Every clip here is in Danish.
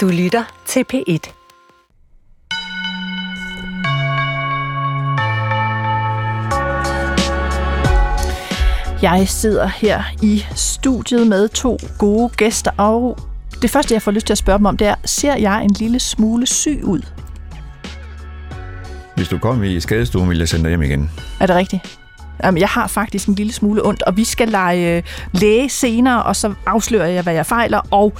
Du lytter til P1. Jeg sidder her i studiet med to gode gæster, og det første, jeg får lyst til at spørge dem om, det er, ser jeg en lille smule syg ud? Hvis du kom i skadestuen, ville jeg sende dig hjem igen. Er det rigtigt? Jamen, jeg har faktisk en lille smule ondt, og vi skal lege øh, læge senere, og så afslører jeg, hvad jeg fejler, og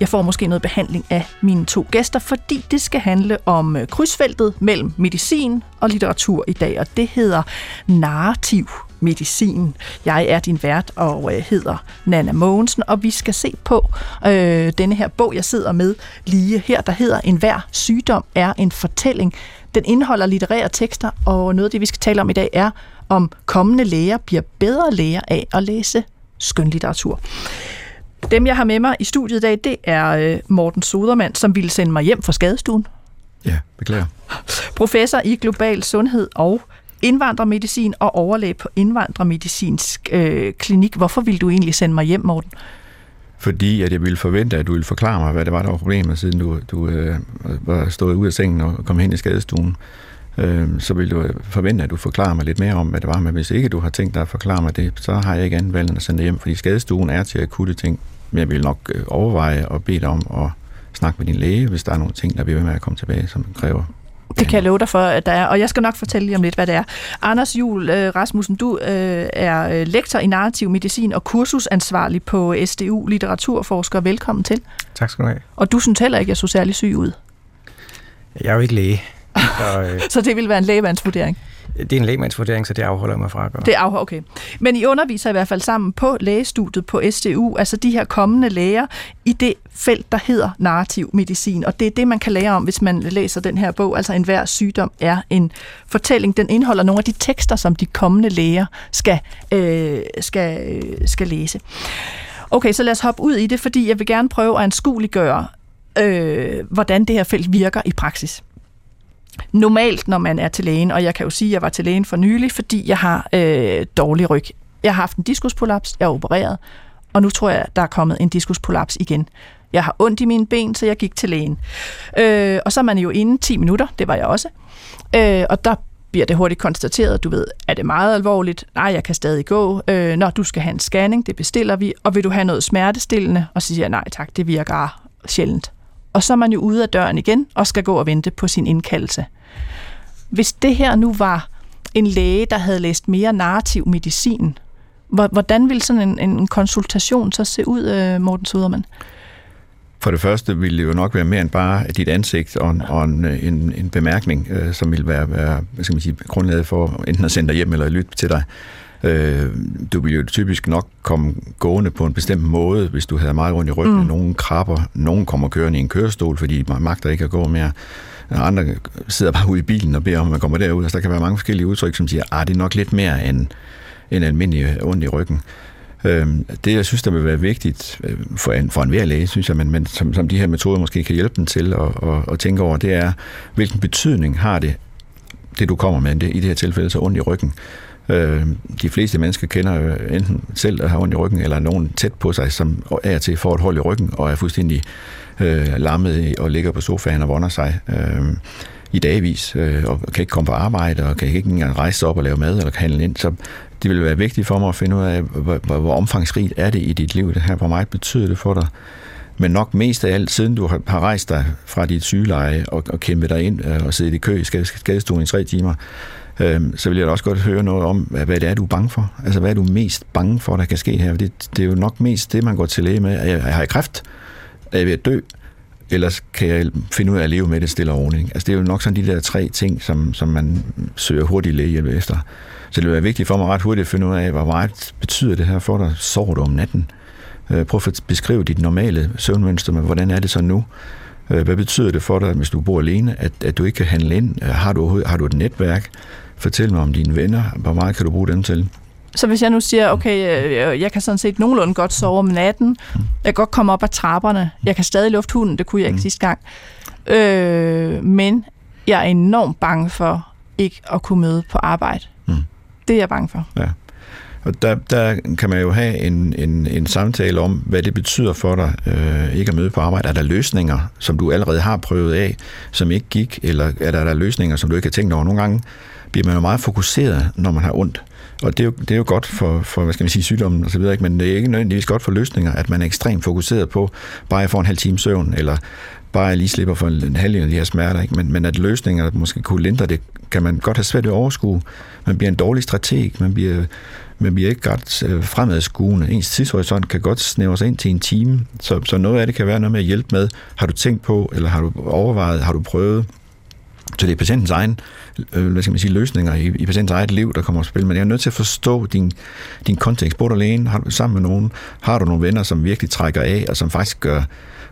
jeg får måske noget behandling af mine to gæster, fordi det skal handle om øh, krydsfeltet mellem medicin og litteratur i dag, og det hedder narrativ medicin. Jeg er din vært og øh, hedder Nana Mogensen, og vi skal se på øh, denne her bog, jeg sidder med lige her, der hedder En hver sygdom er en fortælling. Den indeholder litterære tekster, og noget af det, vi skal tale om i dag, er, om kommende læger bliver bedre læger af at læse skønlitteratur. Dem, jeg har med mig i studiet i dag, det er øh, Morten Sodermand, som ville sende mig hjem fra skadestuen. Ja, beklager. Professor i global sundhed og indvandrermedicin og overlæge på indvandrermedicinsk øh, klinik. Hvorfor vil du egentlig sende mig hjem, Morten? Fordi at jeg ville forvente, at du ville forklare mig, hvad det var, der var problemet, siden du, du øh, var stået ud af sengen og kom hen i skadestuen. Øh, så ville du forvente, at du forklarer mig lidt mere om, hvad det var. Men hvis ikke du har tænkt dig at forklare mig det, så har jeg ikke andet valgt at sende dig hjem, fordi skadestuen er til akutte ting. Men jeg vil nok øh, overveje og bede dig om at snakke med din læge, hvis der er nogle ting, der bliver ved med at komme tilbage, som kræver det kan jeg love dig for, at der er. Og jeg skal nok fortælle lige om lidt, hvad det er. Anders Jul øh, Rasmussen, du øh, er øh, lektor i narrativ medicin og kursusansvarlig på SDU, litteraturforsker. Velkommen til. Tak skal du have. Og du synes heller ikke, jeg så særlig syg ud. Jeg er jo ikke læge. Så, øh, så det vil være en lægemandsvurdering? Det er en lægemandsvurdering, så det afholder mig fra at gøre. Det afholder, okay. Men I underviser i hvert fald sammen på lægestudiet på SDU, altså de her kommende læger i det felt, der hedder narrativ medicin. Og det er det, man kan lære om, hvis man læser den her bog. Altså enhver sygdom er en fortælling. Den indeholder nogle af de tekster, som de kommende læger skal, øh, skal, øh, skal læse. Okay, så lad os hoppe ud i det, fordi jeg vil gerne prøve at anskueliggøre, øh, hvordan det her felt virker i praksis normalt, når man er til lægen, og jeg kan jo sige, at jeg var til lægen for nylig, fordi jeg har øh, dårlig ryg. Jeg har haft en diskuspolaps, jeg er opereret, og nu tror jeg, der er kommet en diskuspolaps igen. Jeg har ondt i mine ben, så jeg gik til lægen. Øh, og så er man jo inde 10 minutter, det var jeg også. Øh, og der bliver det hurtigt konstateret, du ved, er det meget alvorligt? Nej, jeg kan stadig gå. Øh, når du skal have en scanning, det bestiller vi. Og vil du have noget smertestillende? Og så siger jeg, nej tak, det virker sjældent og så er man jo ude af døren igen og skal gå og vente på sin indkaldelse. Hvis det her nu var en læge, der havde læst mere narrativ medicin, hvordan ville sådan en, en konsultation så se ud, øh, Morten Sudermann? For det første ville det jo nok være mere end bare dit ansigt og en, og en, øh, en, en bemærkning, øh, som ville være, være hvad skal man sige, grundlaget for enten at sende dig hjem eller lytte til dig. Øh, du vil jo typisk nok komme gående på en bestemt måde, hvis du havde meget rundt i ryggen. Mm. Nogle krabber, nogen kommer kørende i en kørestol, fordi man magter ikke at gå mere. Andre sidder bare ude i bilen og beder om, at man kommer derud. Altså, der kan være mange forskellige udtryk, som siger, at ah, det er nok lidt mere end, end almindelig ondt i ryggen. Øh, det, jeg synes, der vil være vigtigt øh, for, en, for enhver læge, synes jeg, men, men som, som de her metoder måske kan hjælpe dem til at, at, at tænke over, det er, hvilken betydning har det, det du kommer med, det, i det her tilfælde så ondt i ryggen. Øh, de fleste mennesker kender jo enten selv at have ondt i ryggen, eller nogen tæt på sig, som er til for et hold i ryggen, og er fuldstændig øh, lammet og ligger på sofaen og vonder sig. Øh, i dagvis, øh, og kan ikke komme på arbejde, og kan ikke engang rejse op og lave mad, eller kan handle ind. Så det vil være vigtigt for mig at finde ud af, hvor, hvor, hvor omfangsrigt er det i dit liv, det her, hvor meget betyder det for dig. Men nok mest af alt, siden du har rejst dig fra dit sygeleje og, og kæmpet dig ind øh, og siddet i kø i skadestuen i tre timer, øh, så vil jeg også godt høre noget om, hvad, hvad det er, du er bange for. Altså, hvad er du mest bange for, der kan ske her? Det, det er jo nok mest det, man går til læge med. Er jeg, har jeg kræft? Er jeg ved at dø? Ellers kan jeg finde ud af at leve med det stille og roligt. Altså, det er jo nok sådan de der tre ting, som, som man søger hurtigt lægehjælp efter. Så det vil være vigtigt for mig ret hurtigt at finde ud af, hvor meget betyder det her for dig? Sover du om natten? Øh, prøv at beskrive dit normale søvnmønster, men hvordan er det så nu? Øh, hvad betyder det for dig, hvis du bor alene, at, at du ikke kan handle ind? Øh, har du, har du et netværk? Fortæl mig om dine venner. Hvor meget kan du bruge dem til? Så hvis jeg nu siger, okay, øh, jeg kan sådan set nogenlunde godt sove om natten, jeg kan godt komme op ad trapperne, jeg kan stadig lufte hunden, det kunne jeg ikke mm. sidste gang, øh, men jeg er enormt bange for ikke at kunne møde på arbejde. Mm. Det er jeg bange for. Ja. Og der, der kan man jo have en, en, en samtale om, hvad det betyder for dig øh, ikke at møde på arbejde. Er der løsninger, som du allerede har prøvet af, som ikke gik, eller er der, er der løsninger, som du ikke har tænkt over? Nogle gange bliver man jo meget fokuseret, når man har ondt. Og det er jo, det er jo godt for, for hvad skal man sige, sygdommen og så videre, ikke? men det er ikke nødvendigvis godt for løsninger, at man er ekstremt fokuseret på, bare jeg får en halv time søvn, eller bare jeg lige slipper for en halv af de her smerter. Ikke? Men, men at løsninger måske kunne lindre det, kan man godt have svært ved at overskue. Man bliver en dårlig strateg, man bliver, man bliver ikke ret øh, fremadskuende. Ens tidshorisont kan godt snævre sig ind til en time, så, så noget af det kan være noget med at hjælpe med. Har du tænkt på, eller har du overvejet, har du prøvet, så det er patientens egen øh, hvad skal man sige, løsninger i, i patientens eget liv, der kommer på spil. Men jeg er nødt til at forstå din, din kontekst. Bor du alene? Har du sammen med nogen? Har du nogle venner, som virkelig trækker af, og som faktisk gør,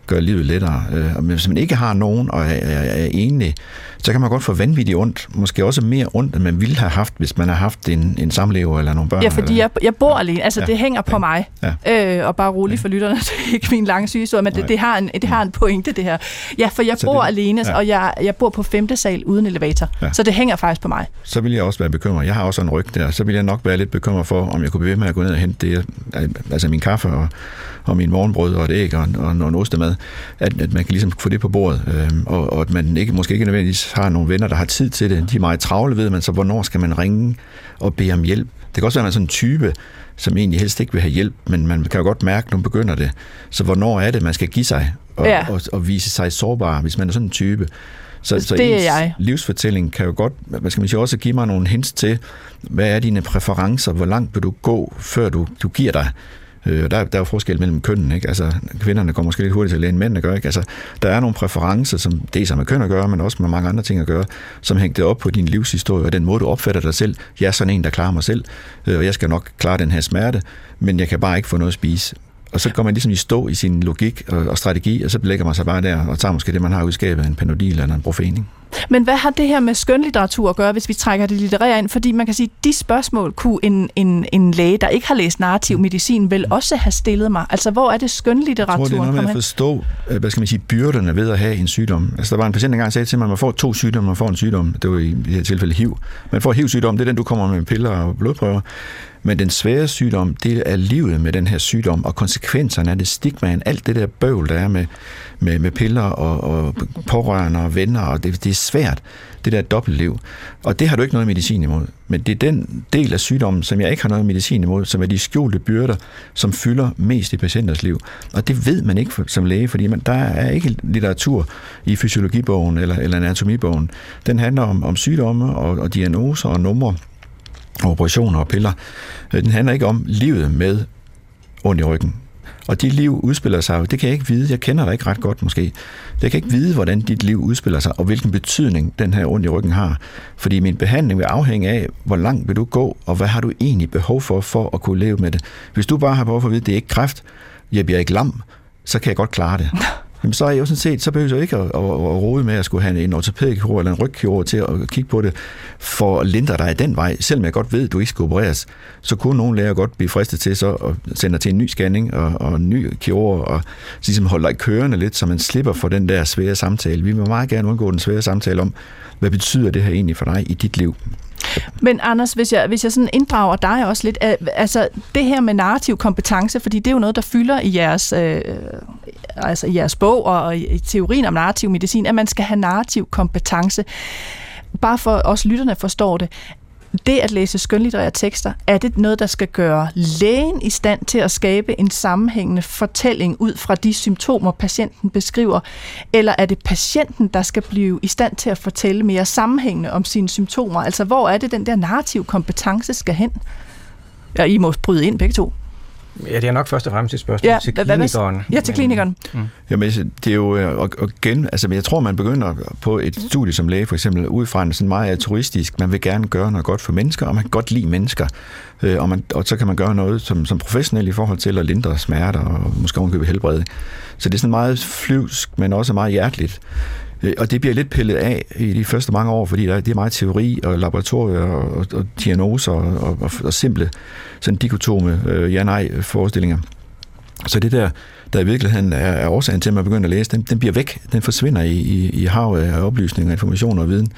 gør livet lettere. Øh, men hvis man ikke har nogen og er, er, er enig, så kan man godt få vanvittigt ondt. Måske også mere ondt, end man ville have haft, hvis man har haft en, en samlever eller nogle børn. Ja, fordi eller... jeg, jeg bor alene. Altså, Ja. det hænger på Ja. mig. Ja. Øh, og bare roligt for lytterne, det er ikke min lange sygehistorie, men det, Nej. det, har en, det har en pointe, det her. Ja, for jeg Så bor det- alene, ja. og jeg, jeg bor på femte sal uden elevator. Ja. Så det hænger faktisk på mig. så vil jeg også være bekymret. Jeg har også en ryg der. Så vil jeg nok være lidt bekymret for, om jeg kunne blive ved med at gå ned og hente det, altså min kaffe og, og min morgenbrød og et æg og, og, og en ostemad. At, at man kan ligesom få det på bordet. Øhm, og, og at man ikke, måske ikke nødvendigvis har nogle venner, der har tid til det. De er meget travle, ved man, så hvornår skal man ringe og bede om hjælp? Det kan også være, at man er sådan en type, som egentlig helst ikke vil have hjælp, men man kan jo godt mærke, når man begynder det. Så hvornår er det, man skal give sig og, Ja. og, og vise sig sårbar, hvis man er sådan en type? Så, så Det ens jeg. livsfortælling kan jo godt, hvad skal man sige, også give mig nogle hints til, hvad er dine præferencer, hvor langt vil du gå, før du, du giver dig. Øh, der, der er jo forskel mellem kønnen, ikke? Altså, kvinderne går måske lidt hurtigt til at end mændene gør, ikke? Altså, der er nogle præferencer, som det har med køn at gøre, men også med mange andre ting at gøre, som hænger det op på din livshistorie, og den måde, du opfatter dig selv. Jeg er sådan en, der klarer mig selv, øh, og jeg skal nok klare den her smerte, men jeg kan bare ikke få noget at spise. Og så går man ligesom i stå i sin logik og, og strategi, og så lægger man sig bare der og tager måske det, man har udskabet, en panodil eller en profen. Ikke? Men hvad har det her med skønlitteratur at gøre, hvis vi trækker det litterære ind? Fordi man kan sige, at de spørgsmål kunne en, en, en læge, der ikke har læst narrativ medicin, vel også have stillet mig. Altså, hvor er det Jeg tror, det er noget med at forstå, øh, hvad skal man sige, byrderne ved at have en sygdom. Altså, der var en patient, der engang sagde til mig, at man får to sygdomme, man får en sygdom. Det var i det her tilfælde HIV. Man får HIV-sygdom, det er den, du kommer med piller og blodprøver. Men den svære sygdom, det er livet med den her sygdom, og konsekvenserne af det, stigmaen, alt det der bøvl, der er med, med, med piller og, og pårørende og venner, og det, det er svært, det der dobbeltliv. Og det har du ikke noget medicin imod. Men det er den del af sygdommen, som jeg ikke har noget medicin imod, som er de skjulte byrder, som fylder mest i patienters liv. Og det ved man ikke for- som læge, fordi man, der er ikke litteratur i fysiologibogen eller, eller anatomibogen. Den handler om, om sygdomme og, og diagnoser og numre operationer og piller. Øh, den handler ikke om livet med ondt i ryggen. Og dit liv udspiller sig det kan jeg ikke vide, jeg kender dig ikke ret godt måske. Jeg kan ikke vide, hvordan dit liv udspiller sig, og hvilken betydning den her ondt i ryggen har. Fordi min behandling vil afhænge af, hvor langt vil du gå, og hvad har du egentlig behov for, for at kunne leve med det. Hvis du bare har behov for at vide, at det er ikke kræft, jeg bliver ikke lam, så kan jeg godt klare det. Jamen, så er jeg jo sådan set, så behøver jeg ikke at, at, at rode med at skulle have en ortopædkirurg eller en rygkirurg til at kigge på det, for at lindre dig den vej. Selvom jeg godt ved, at du ikke skal opereres, så kunne nogle læger godt blive fristet til så at sende dig til en ny scanning og, og en ny kirurg, og så ligesom holde dig kørende lidt, så man slipper for den der svære samtale. Vi vil meget gerne undgå den svære samtale om, hvad betyder det her egentlig for dig i dit liv? Men Anders, hvis jeg, hvis jeg sådan inddrager dig også lidt, altså det her med narrativ kompetence, fordi det er jo noget, der fylder i jeres, øh, altså i jeres bog og i teorien om narrativ medicin, at man skal have narrativ kompetence. Bare for os lytterne forstår det. Det at læse skønlitterære tekster, er det noget, der skal gøre lægen i stand til at skabe en sammenhængende fortælling ud fra de symptomer, patienten beskriver? Eller er det patienten, der skal blive i stand til at fortælle mere sammenhængende om sine symptomer? Altså, hvor er det, den der narrativ kompetence skal hen? Ja, I må bryde ind begge to. Ja, det er nok først og fremmest et spørgsmål Ja, til klinikeren. Ja, til klinikeren. Jamen, altså, det er jo øh, og, og gen, altså, men jeg tror, man begynder på et studie som læge, for eksempel, ud fra en sådan meget altruistisk, man vil gerne gøre noget godt for mennesker, og man kan godt lide mennesker, øh, og, man, og så kan man gøre noget som, som professionel i forhold til at lindre smerter, og måske ovenkøbe helbrede. Så det er sådan meget flyvsk, men også meget hjerteligt. Øh, og det bliver lidt pillet af i de første mange år, fordi der, det er meget teori og laboratorier og, og, diagnoser og, og, og simple sådan dikotome øh, ja-nej-forestillinger. Så det der, der i virkeligheden er, er årsagen til, at man begynder at læse, den, den bliver væk. Den forsvinder i, i, i havet af oplysninger, information og viden.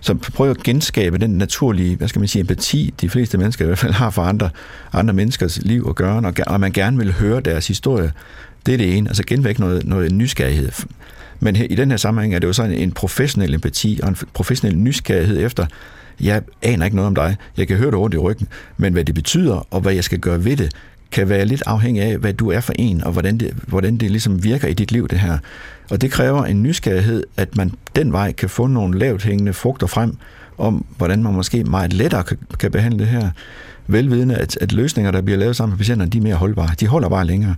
Så prøv at genskabe den naturlige, hvad skal man sige, empati, de fleste mennesker i hvert fald har for andre, andre menneskers liv og gøren, og, og man gerne vil høre deres historie. Det er det ene, altså genvæk noget, noget nysgerrighed. Men her, i den her sammenhæng er det jo sådan en professionel empati og en professionel nysgerrighed efter, jeg aner ikke noget om dig, jeg kan høre det rundt i ryggen, men hvad det betyder og hvad jeg skal gøre ved det, kan være lidt afhængig af, hvad du er for en, og hvordan det, hvordan det ligesom virker i dit liv, det her. Og det kræver en nysgerrighed, at man den vej kan få nogle lavt hængende frugter frem, om hvordan man måske meget lettere kan, kan behandle det her. Velvidende, at, at løsninger, der bliver lavet sammen med patienterne, de er mere holdbare. De holder bare længere.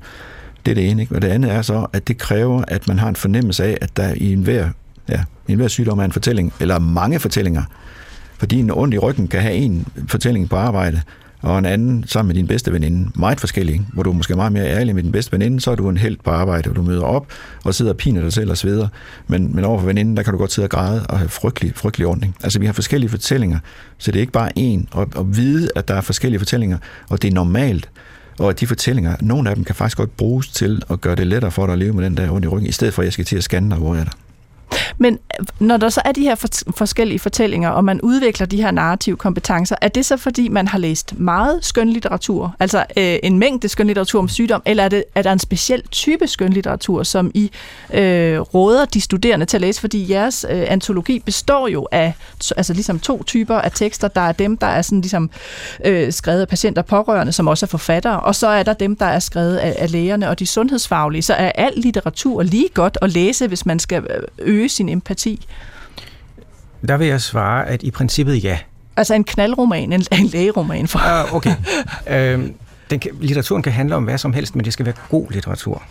Det er det ene. Ikke? Og det andet er så, at det kræver, at man har en fornemmelse af, at der i enhver, ja, i enhver sygdom er en fortælling, eller mange fortællinger. Fordi en ondt i ryggen kan have en fortælling på arbejde, og en anden sammen med din bedste veninde. Meget forskellig, hvor du er måske meget mere ærlig med din bedste veninde, så er du en held på arbejde, og du møder op og sidder og piner dig selv og sveder. Men, men overfor veninden, der kan du godt sidde og græde og have frygtelig, frygtelig ordning. Altså vi har forskellige fortællinger, så det er ikke bare en. Og, og vide, at der er forskellige fortællinger, og det er normalt, og at de fortællinger, nogle af dem kan faktisk godt bruges til at gøre det lettere for dig at leve med den der ondt i ryggen, i stedet for at jeg skal til at scanne dig, hvor er der. Men øh, når der så er de her for, forskellige fortællinger, og man udvikler de her narrative kompetencer, er det så fordi, man har læst meget skønlitteratur, altså øh, en mængde skønlitteratur om sygdom, eller er, det, er der en speciel type skønlitteratur, som I øh, råder de studerende til at læse? Fordi jeres øh, antologi består jo af altså ligesom to typer af tekster. Der er dem, der er sådan ligesom øh, skrevet af patienter pårørende, som også er forfattere, og så er der dem, der er skrevet af, af lægerne og de sundhedsfaglige. Så er al litteratur lige godt at læse, hvis man skal øh, øge øge sin empati? Der vil jeg svare, at i princippet ja. Altså en knaldroman, en, en lægeroman. For. Uh, okay. øhm, den kan, litteraturen kan handle om hvad som helst, men det skal være god litteratur.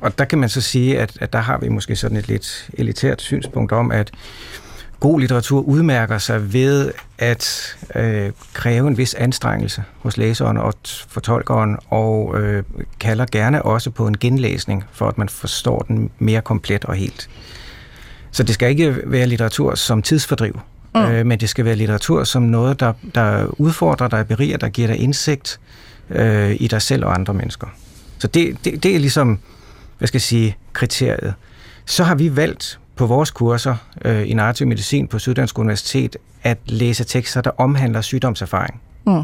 Og der kan man så sige, at, at der har vi måske sådan et lidt elitært synspunkt om, at god litteratur udmærker sig ved at øh, kræve en vis anstrengelse hos læseren og fortolkeren, og øh, kalder gerne også på en genlæsning, for at man forstår den mere komplet og helt. Så det skal ikke være litteratur som tidsfordriv, mm. øh, men det skal være litteratur som noget, der, der udfordrer dig, beriger der giver dig indsigt øh, i dig selv og andre mennesker. Så det, det, det er ligesom, hvad skal jeg sige, kriteriet. Så har vi valgt på vores kurser øh, i narrativ medicin på Syddansk Universitet at læse tekster, der omhandler sygdomserfaring. Mm.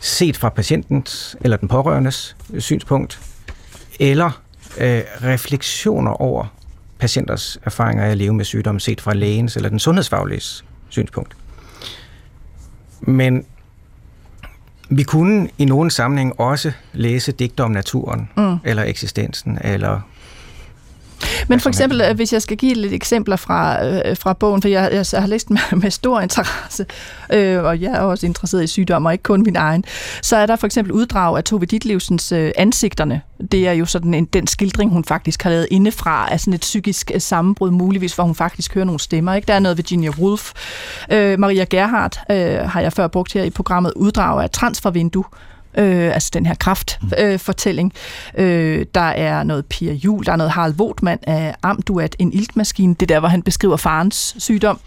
Set fra patientens eller den pårørendes synspunkt, eller øh, refleksioner over patienters erfaringer af at leve med sygdom set fra lægens eller den sundhedsfaglige synspunkt. Men vi kunne i nogle sammenhæng også læse digter om naturen, mm. eller eksistensen, eller men for eksempel, øh, hvis jeg skal give lidt eksempler fra, øh, fra bogen, for jeg, jeg, jeg har læst med, med stor interesse, øh, og jeg er også interesseret i sygdomme, og ikke kun min egen, så er der for eksempel uddrag af Tove Ditlevsens øh, Ansigterne. Det er jo sådan en, den skildring, hun faktisk har lavet indefra af sådan et psykisk øh, sammenbrud, muligvis, hvor hun faktisk hører nogle stemmer. Ikke? Der er noget Virginia Woolf. Øh, Maria Gerhardt øh, har jeg før brugt her i programmet uddrag af Transfervindue, øh, altså den her kraftfortælling. Øh, øh, der er noget Pia Jul, der er noget Harald Votman af Amduat, en iltmaskine, det der, hvor han beskriver farens sygdom.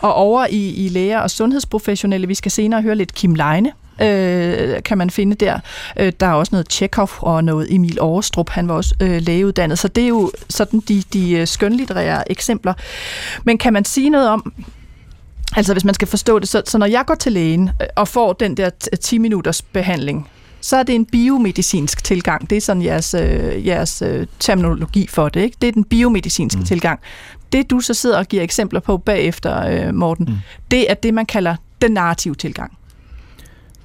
Og over i, i læger og sundhedsprofessionelle, vi skal senere høre lidt Kim Leine, øh, kan man finde der. Øh, der er også noget Tjekov og noget Emil Aarstrup, han var også øh, lægeuddannet, så det er jo sådan de, de skønlitterære eksempler. Men kan man sige noget om, Altså hvis man skal forstå det, så, så når jeg går til lægen øh, og får den der 10 minutters behandling, så er det en biomedicinsk tilgang. Det er sådan jeres, øh, jeres øh, terminologi for det. Ikke? Det er den biomedicinske mm. tilgang. Det du så sidder og giver eksempler på bagefter, øh, Morten, mm. det er det, man kalder den narrative tilgang.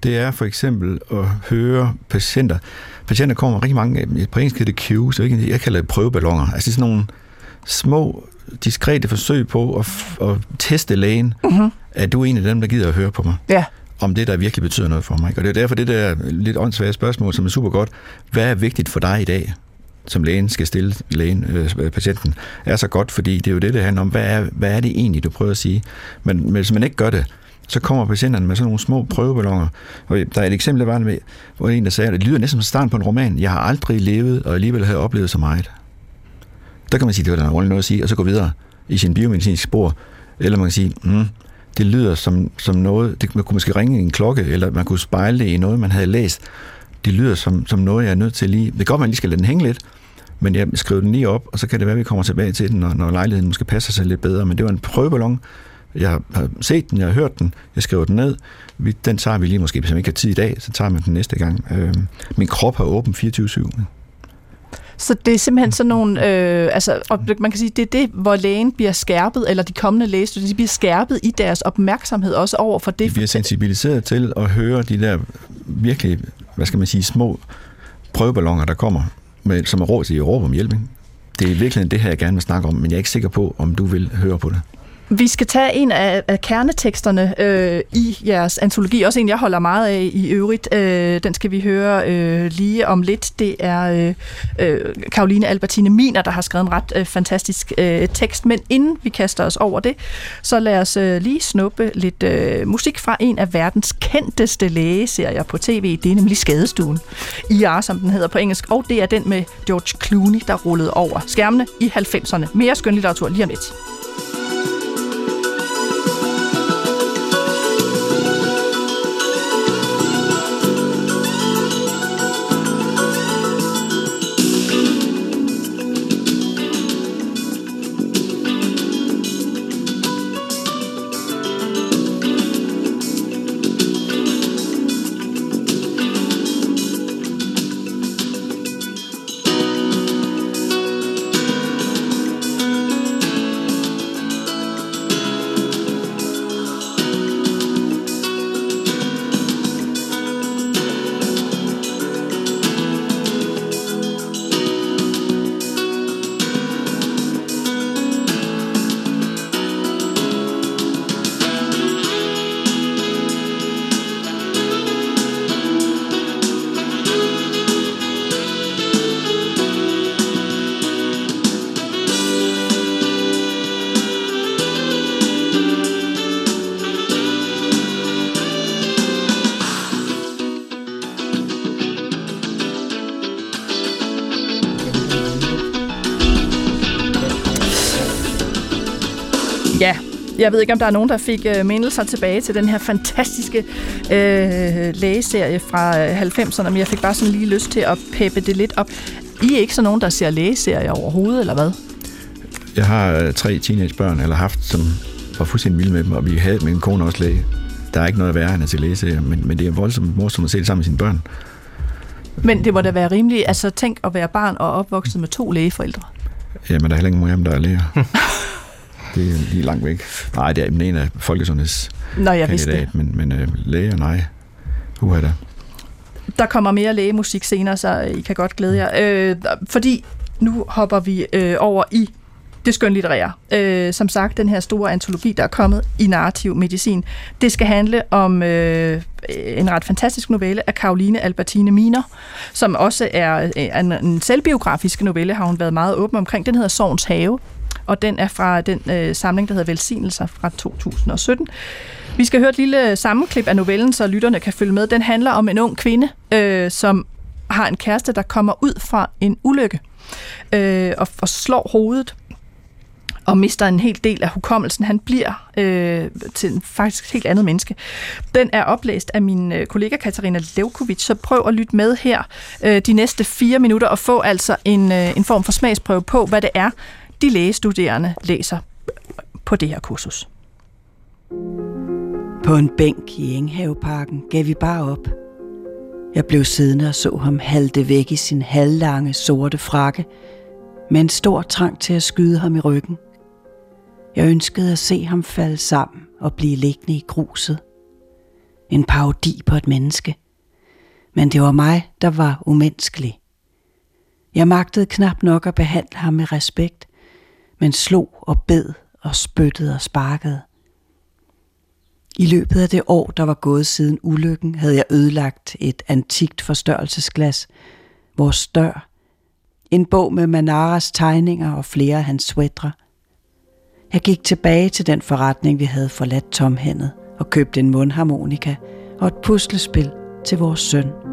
Det er for eksempel at høre patienter. Patienter kommer rigtig mange, på engelsk hedder det cues, jeg kalder det prøveballoner. Altså sådan nogle små diskrete forsøg på at, at teste lægen, uh-huh. at du er en af dem, der gider at høre på mig. Ja. Om det, der virkelig betyder noget for mig. Og det er derfor det der lidt åndssvage spørgsmål, som er super godt. Hvad er vigtigt for dig i dag? som lægen skal stille lægen, øh, patienten, er så godt, fordi det er jo det, det handler om. Hvad er, hvad er det egentlig, du prøver at sige? Men, men hvis man ikke gør det, så kommer patienterne med sådan nogle små prøveballoner. Og der er et eksempel, der var med, hvor en, der sagde, at det lyder næsten som starten på en roman. Jeg har aldrig levet, og alligevel har jeg oplevet så meget. Der kan man sige, det var der noget at sige, og så gå videre i sin biomedicinske spor. Eller man kan sige, mm, det lyder som, som noget, det, man kunne måske ringe en klokke, eller man kunne spejle det i noget, man havde læst. det lyder som, som noget, jeg er nødt til lige... Det kan godt, man lige skal lade den hænge lidt, men jeg skriver den lige op, og så kan det være, at vi kommer tilbage til den, når, når lejligheden måske passer sig lidt bedre. Men det var en prøveballon. Jeg har set den, jeg har hørt den, jeg skriver den ned. Vi, den tager vi lige måske, hvis man ikke har tid i dag, så tager man den næste gang. Øh, min krop har åben 24-7. Så det er simpelthen sådan nogle, øh, altså, og man kan sige, det er det, hvor lægen bliver skærpet, eller de kommende lægestudier, de bliver skærpet i deres opmærksomhed også over for det. De bliver sensibiliseret til at høre de der virkelig, hvad skal man sige, små prøveballoner, der kommer, med, som er råd til Europa om hjælp. Ikke? Det er virkelig det her, jeg gerne vil snakke om, men jeg er ikke sikker på, om du vil høre på det. Vi skal tage en af, af kerneteksterne øh, i jeres antologi, også en, jeg holder meget af i øvrigt. Øh, den skal vi høre øh, lige om lidt. Det er øh, øh, Karoline Albertine Miner, der har skrevet en ret øh, fantastisk øh, tekst. Men inden vi kaster os over det, så lad os øh, lige snuppe lidt øh, musik fra en af verdens kendteste lægeserier på tv. Det er nemlig Skadestuen. IR, som den hedder på engelsk. Og det er den med George Clooney, der rullede over skærmene i 90'erne. Mere skønlitteratur lige om lidt. Jeg ved ikke, om der er nogen, der fik øh, mindelser tilbage til den her fantastiske øh, lægeserie fra 90'erne, øh, men jeg fik bare sådan lige lyst til at peppe det lidt op. I er ikke så nogen, der ser lægeserier overhovedet, eller hvad? Jeg har øh, tre teenagebørn, eller haft, som var fuldstændig vilde med dem, og vi havde min kone også læge. Der er ikke noget værre end at se lægeserier, men, men det er voldsomt morsomt at se det sammen med sine børn. Men det må da være rimeligt. Altså tænk at være barn og opvokset med to lægeforældre. Jamen, der er heller ingen af dem, der er læger. Det er lige langt væk. Nej, det er en af folkesundheds Nå, jeg vidste det. Men, men øh, læger, nej. Uha da. Der kommer mere lægemusik senere, så I kan godt glæde jer. Øh, fordi nu hopper vi øh, over i det skønlitterære. Øh, som sagt, den her store antologi, der er kommet i narrativ medicin, det skal handle om øh, en ret fantastisk novelle af Karoline Albertine Miner, som også er en, en selvbiografisk novelle, har hun været meget åben omkring. Den hedder Sovens Have, og den er fra den øh, samling, der hedder Velsignelser fra 2017. Vi skal høre et lille sammenklip af novellen, så lytterne kan følge med. Den handler om en ung kvinde, øh, som har en kæreste, der kommer ud fra en ulykke øh, og, og slår hovedet og mister en hel del af hukommelsen. Han bliver øh, til en faktisk helt andet menneske. Den er oplæst af min øh, kollega Katarina Levkovic, så prøv at lytte med her øh, de næste fire minutter og få altså en, øh, en form for smagsprøve på, hvad det er, de lægestuderende læser på det her kursus. På en bænk i Enghaveparken gav vi bare op. Jeg blev siddende og så ham halte væk i sin halvlange sorte frakke, med en stor trang til at skyde ham i ryggen. Jeg ønskede at se ham falde sammen og blive liggende i gruset. En parodi på et menneske. Men det var mig, der var umenneskelig. Jeg magtede knap nok at behandle ham med respekt, men slog og bed og spyttede og sparkede. I løbet af det år, der var gået siden ulykken, havde jeg ødelagt et antikt forstørrelsesglas, vores dør, en bog med Manaras tegninger og flere af hans sweatre. Jeg gik tilbage til den forretning, vi havde forladt tomhændet, og købte en mundharmonika og et puslespil til vores søn.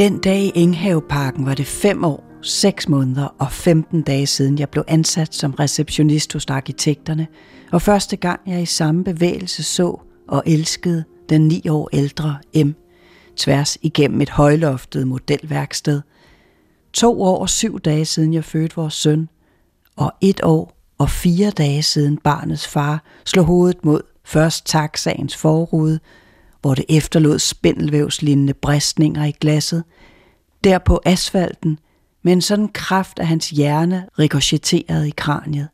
Den dag i Enghaveparken var det fem år, 6 måneder og 15 dage siden, jeg blev ansat som receptionist hos arkitekterne, og første gang jeg i samme bevægelse så og elskede den ni år ældre M, tværs igennem et højloftet modelværksted. To år og syv dage siden jeg fødte vores søn, og et år og fire dage siden barnets far slog hovedet mod først taxaens forrude, hvor det efterlod spindelvævslignende bristninger i glasset, der på asfalten, med en sådan kraft, at hans hjerne rikochetterede i kraniet.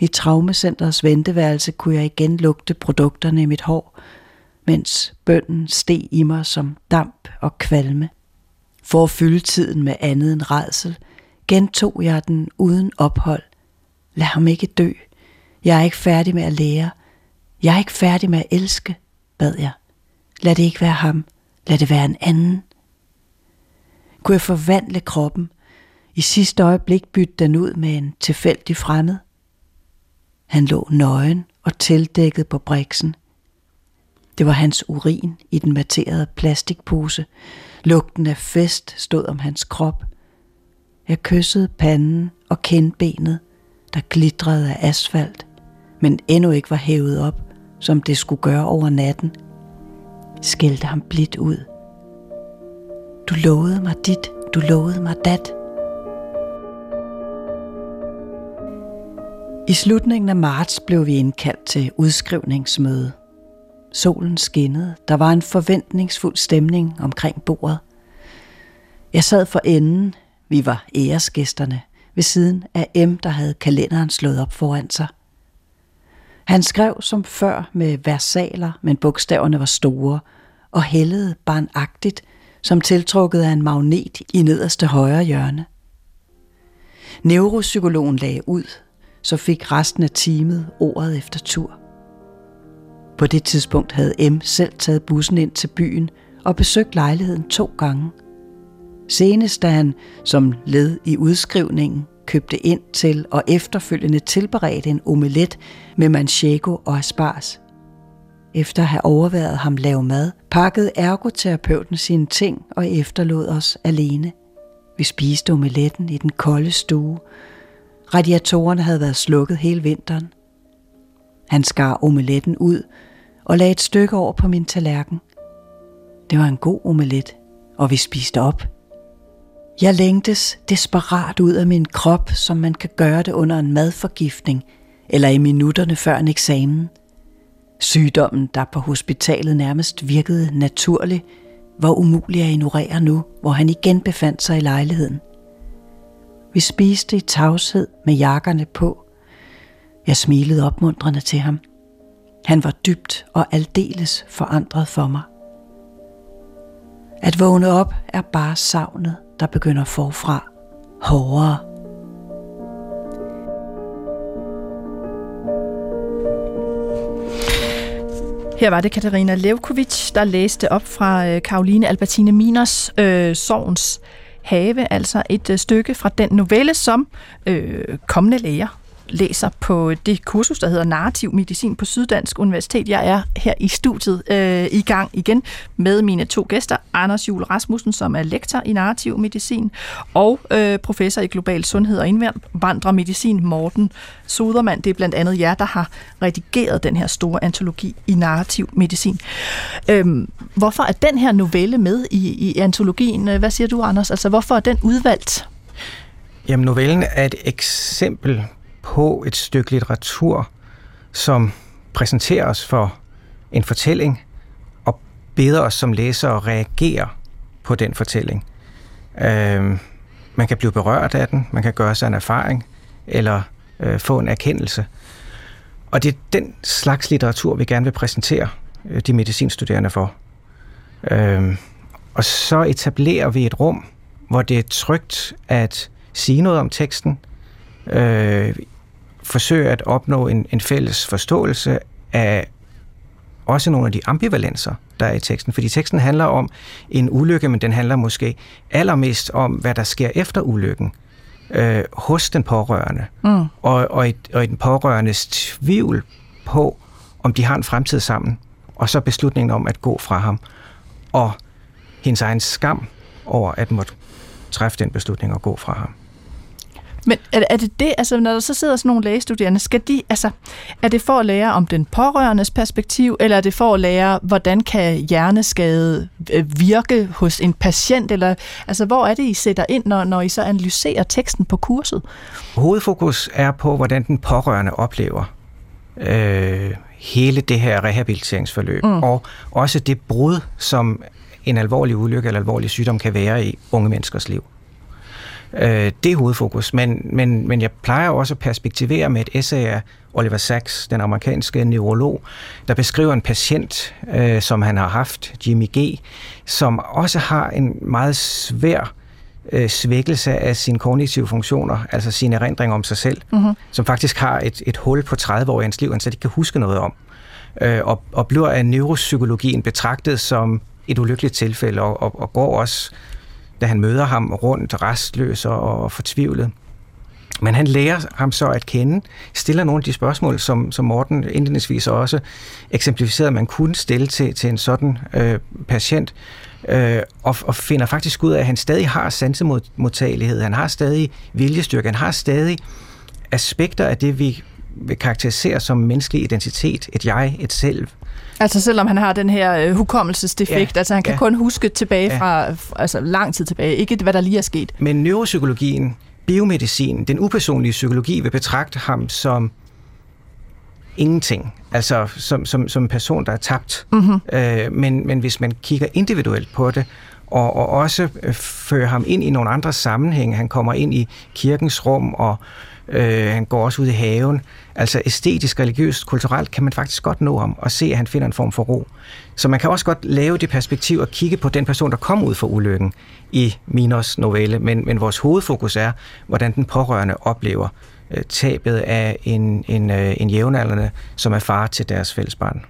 I traumecenterets venteværelse kunne jeg igen lugte produkterne i mit hår, mens bønden steg i mig som damp og kvalme. For at fylde tiden med andet end redsel, gentog jeg den uden ophold. Lad ham ikke dø. Jeg er ikke færdig med at lære. Jeg er ikke færdig med at elske, bad jeg. Lad det ikke være ham. Lad det være en anden. Kunne jeg forvandle kroppen? I sidste øjeblik bytte den ud med en tilfældig fremmed? Han lå nøgen og tildækket på briksen. Det var hans urin i den materede plastikpose. Lugten af fest stod om hans krop. Jeg kyssede panden og kindbenet, der glitrede af asfalt, men endnu ikke var hævet op, som det skulle gøre over natten. Skældte ham blidt ud. Du lovede mig dit, du lovede mig dat. I slutningen af marts blev vi indkaldt til udskrivningsmøde. Solen skinnede. Der var en forventningsfuld stemning omkring bordet. Jeg sad for enden. Vi var æresgæsterne ved siden af M, der havde kalenderen slået op foran sig. Han skrev som før med versaler, men bogstaverne var store og hældede barnagtigt, som tiltrukket af en magnet i nederste højre hjørne. Neuropsykologen lagde ud, så fik resten af teamet ordet efter tur. På det tidspunkt havde M selv taget bussen ind til byen og besøgt lejligheden to gange. Senest da han, som led i udskrivningen, købte ind til og efterfølgende tilberedte en omelet med manchego og aspars. Efter at have overværet ham lave mad, pakkede ergoterapeuten sine ting og efterlod os alene. Vi spiste omeletten i den kolde stue. Radiatorerne havde været slukket hele vinteren. Han skar omeletten ud og lagde et stykke over på min tallerken. Det var en god omelet, og vi spiste op. Jeg længtes desperat ud af min krop, som man kan gøre det under en madforgiftning eller i minutterne før en eksamen. Sygdommen, der på hospitalet nærmest virkede naturlig, var umulig at ignorere nu, hvor han igen befandt sig i lejligheden. Vi spiste i tavshed med jakkerne på. Jeg smilede opmuntrende til ham. Han var dybt og aldeles forandret for mig. At vågne op er bare savnet, der begynder forfra. Hårdere. Her var det Katarina Levkovic, der læste op fra øh, Karoline Albertine Miners øh, Sovns have, altså et øh, stykke fra den novelle, som øh, kommende læger læser på det kursus, der hedder Narrativ Medicin på Syddansk Universitet. Jeg er her i studiet øh, i gang igen med mine to gæster, Anders Jule Rasmussen, som er lektor i narrativ medicin, og øh, professor i global sundhed og indvandrermedicin, Morten Sodermand. Det er blandt andet jer, der har redigeret den her store antologi i narrativ medicin. Øhm, hvorfor er den her novelle med i, i antologien? Hvad siger du, Anders? Altså, hvorfor er den udvalgt? Jamen, novellen er et eksempel på et stykke litteratur, som præsenterer os for en fortælling og beder os som læsere at reagere på den fortælling. Øh, man kan blive berørt af den, man kan gøre sig en erfaring, eller øh, få en erkendelse. Og det er den slags litteratur, vi gerne vil præsentere øh, de medicinstuderende for. Øh, og så etablerer vi et rum, hvor det er trygt at sige noget om teksten, øh, forsøge at opnå en, en fælles forståelse af også nogle af de ambivalenser, der er i teksten. Fordi teksten handler om en ulykke, men den handler måske allermest om, hvad der sker efter ulykken øh, hos den pårørende. Mm. Og, og, i, og i den pårørendes tvivl på, om de har en fremtid sammen, og så beslutningen om at gå fra ham. Og hendes egen skam over at måtte træffe den beslutning og gå fra ham. Men er, er det det, altså når der så sidder sådan nogle lægestuderende, skal de, altså, er det for at lære om den pårørendes perspektiv, eller er det for at lære, hvordan kan hjerneskade øh, virke hos en patient, eller altså hvor er det, I sætter ind, når, når I så analyserer teksten på kurset? Hovedfokus er på, hvordan den pårørende oplever øh, hele det her rehabiliteringsforløb, mm. og også det brud, som en alvorlig ulykke eller alvorlig sygdom kan være i unge menneskers liv. Øh, det er hovedfokus, men, men, men jeg plejer også at perspektivere med et essay af Oliver Sacks, den amerikanske neurolog, der beskriver en patient, øh, som han har haft, Jimmy G., som også har en meget svær øh, svækkelse af sine kognitive funktioner, altså sine erindringer om sig selv, mm-hmm. som faktisk har et, et hul på 30 år i hans liv, han slet ikke kan huske noget om. Øh, og, og bliver af neuropsykologien betragtet som et ulykkeligt tilfælde, og, og, og går også, da han møder ham, rundt restløs og, fortvivlet. Men han lærer ham så at kende, stiller nogle af de spørgsmål, som, som Morten indledningsvis også eksemplificerede, man kunne stille til, til en sådan øh, patient, øh, og, og finder faktisk ud af, at han stadig har sansemodtagelighed, han har stadig viljestyrke, han har stadig aspekter af det, vi vil karakterisere som menneskelig identitet, et jeg, et selv. Altså selvom han har den her øh, hukommelsesdefekt, ja, altså han kan ja. kun huske tilbage ja. fra altså lang tid tilbage, ikke hvad der lige er sket. Men neuropsykologien, biomedicin, den upersonlige psykologi vil betragte ham som ingenting. Altså som, som, som en person, der er tabt. Mm-hmm. Øh, men, men hvis man kigger individuelt på det, og, og også øh, fører ham ind i nogle andre sammenhænge, han kommer ind i kirkens rum, og øh, han går også ud i haven. Altså æstetisk, religiøst, kulturelt kan man faktisk godt nå ham og se, at han finder en form for ro. Så man kan også godt lave det perspektiv og kigge på den person, der kom ud for ulykken i Minos novelle, men, men vores hovedfokus er, hvordan den pårørende oplever øh, tabet af en, en, øh, en jævnaldrende, som er far til deres fælles barn.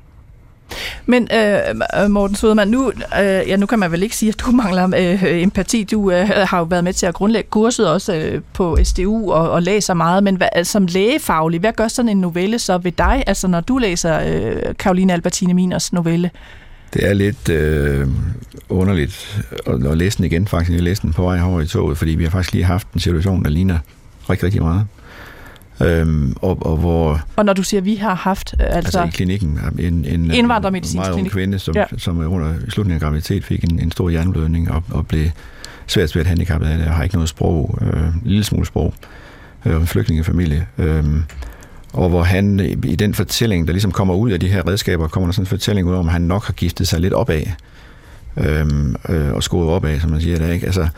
Men øh, øh Morten Sødermann, nu, øh, ja, nu kan man vel ikke sige, at du mangler øh, empati. Du øh, har jo været med til at grundlægge kurset også øh, på SDU og, og læser meget, men hvad, altså, som lægefaglig, hvad gør sådan en novelle så ved dig, altså når du læser øh, Karoline Albertine Miners novelle? Det er lidt øh, underligt at, læse den igen, faktisk. Jeg læste den på vej over i toget, fordi vi har faktisk lige haft en situation, der ligner rigtig, rigtig meget. Øhm, og, og, hvor, og når du siger, vi har haft... Altså, altså i klinikken, en, en indvandrermedicinsk meget ung kvinde, som, ja. som under slutningen af graviditet fik en, en stor hjerneblødning og, og blev svært, svært handicappet af det, og har ikke noget sprog, øh, en lille smule sprog, øh, en flygtningefamilie. Øh, og hvor han i den fortælling, der ligesom kommer ud af de her redskaber, kommer der sådan en fortælling ud om, at han nok har giftet sig lidt opad, øh, øh, og skruet opad, som man siger det, ikke? Altså,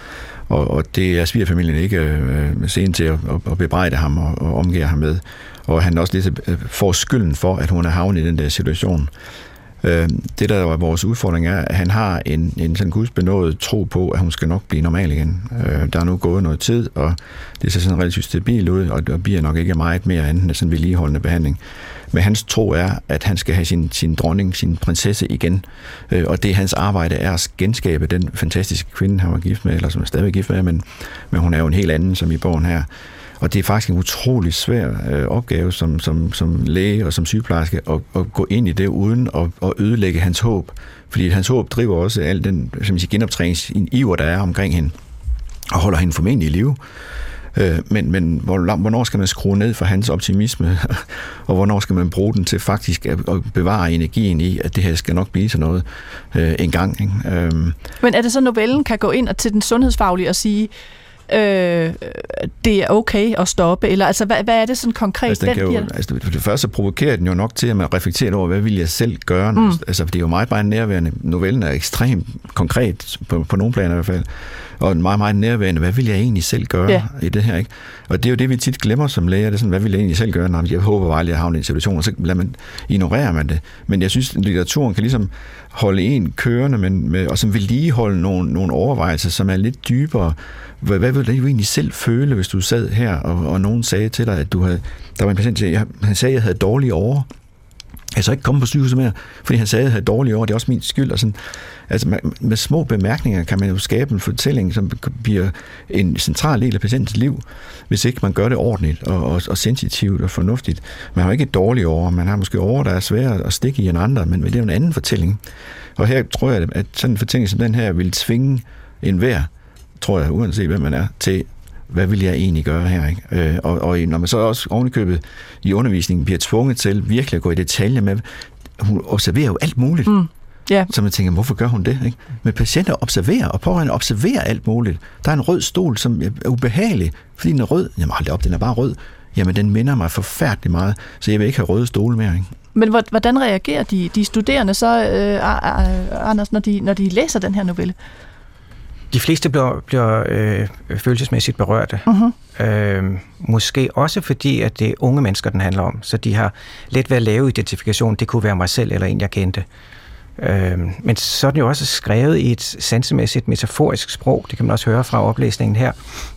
og, og det er svigerfamilien ikke øh, sen til at, at, bebrejde ham og, og omgive ham med. Og han også lidt øh, får skylden for, at hun er havnet i den der situation. Øh, det, der var vores udfordring, er, at han har en, en sådan gudsbenået tro på, at hun skal nok blive normal igen. Øh, der er nu gået noget tid, og det ser sådan relativt stabilt ud, og der bliver nok ikke meget mere end sådan vedligeholdende behandling. Men hans tro er, at han skal have sin, sin dronning, sin prinsesse igen. Øh, og det hans arbejde er at genskabe den fantastiske kvinde, han var gift med, eller som er stadig gift med, men, men hun er jo en helt anden, som i bogen her. Og det er faktisk en utrolig svær øh, opgave som, som, som læge og som sygeplejerske at, at gå ind i det uden at, at ødelægge hans håb. Fordi hans håb driver også al den som siger, genoptræningsiver, der er omkring hende, og holder hende formentlig i live. Øh, men, men hvor, hvornår skal man skrue ned for hans optimisme, og hvornår skal man bruge den til faktisk at, at bevare energien i, at det her skal nok blive til noget øh, en gang. Ikke? Øh. Men er det så, novellen kan gå ind og til den sundhedsfaglige og sige, øh, det er okay at stoppe? Eller altså, hvad, hvad er det sådan konkret? Altså, den kan jo, altså, for det første provokerer den jo nok til, at man reflekterer over, hvad vil jeg selv gøre? Mm. Altså, det er jo meget, meget nærværende. Novellen er ekstremt konkret, på, på nogle planer i hvert fald og meget, meget nærværende, hvad vil jeg egentlig selv gøre ja. i det her? Ikke? Og det er jo det, vi tit glemmer som læger, det er sådan, hvad vil jeg egentlig selv gøre? Nå, jeg håber bare, at jeg havner i en situation, og så lader man, ignorerer man det. Men jeg synes, at litteraturen kan ligesom holde en kørende, men med, og som vedligeholde nogle, nogle overvejelser, som er lidt dybere. Hvad, hvad ville du egentlig selv føle, hvis du sad her, og, og nogen sagde til dig, at du havde, der var en patient, jeg, han sagde, at jeg havde dårlige år. Jeg så ikke komme på sygehuset mere, fordi han sagde, at jeg havde dårlige år, det er også min skyld. Og sådan. Altså med, med små bemærkninger kan man jo skabe en fortælling, som bliver en central del af patientens liv, hvis ikke man gør det ordentligt og, og, og sensitivt og fornuftigt. Man har ikke et dårligt år, man har måske år, der er svære at stikke i en andre, men det er jo en anden fortælling. Og her tror jeg, at sådan en fortælling som den her vil tvinge enhver tror jeg, uanset hvem man er, til hvad vil jeg egentlig gøre her? Ikke? Øh, og, og når man så også ovenikøbet i undervisningen bliver tvunget til virkelig at gå i detaljer med, hun observerer jo alt muligt. Mm. Ja. Så man tænker, hvorfor gør hun det? Ikke? Men patienter observerer, og pårørende observerer alt muligt. Der er en rød stol, som er ubehagelig, fordi den er rød. Jamen hold op, den er bare rød. Jamen, den minder mig forfærdeligt meget, så jeg vil ikke have røde stole mere. Ikke? Men hvordan reagerer de, de studerende så, øh, Anders, når de, når de læser den her novelle? De fleste bliver, bliver øh, følelsesmæssigt berørte. Uh-huh. Øh, måske også fordi, at det er unge mennesker, den handler om. Så de har let ved at lave identifikation. Det kunne være mig selv eller en, jeg kendte. Øh, men så er den jo også skrevet i et sansemæssigt metaforisk sprog. Det kan man også høre fra oplæsningen her.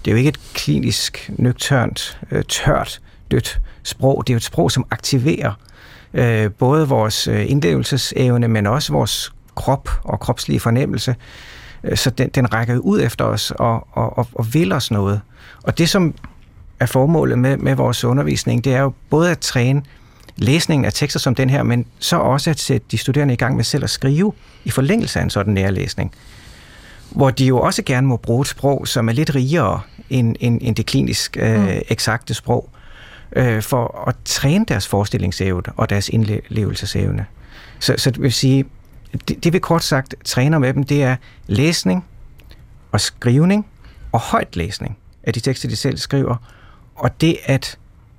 Det er jo ikke et klinisk, nøgternt, øh, tørt, dødt sprog. Det er jo et sprog, som aktiverer øh, både vores øh, indlevelsesevne, men også vores krop og kropslige fornemmelse. Øh, så den, den rækker ud efter os og, og, og, og vil os noget. Og det, som er formålet med, med vores undervisning, det er jo både at træne læsningen af tekster som den her, men så også at sætte de studerende i gang med selv at skrive i forlængelse af en sådan nærlæsning. Hvor de jo også gerne må bruge et sprog, som er lidt rigere end, end, end det klinisk øh, mm. eksakte sprog, øh, for at træne deres forestillingsevne og deres indlevelsesevne. Så, så det vil sige, det, det vi kort sagt træner med dem, det er læsning og skrivning og højt læsning af de tekster, de selv skriver, og det at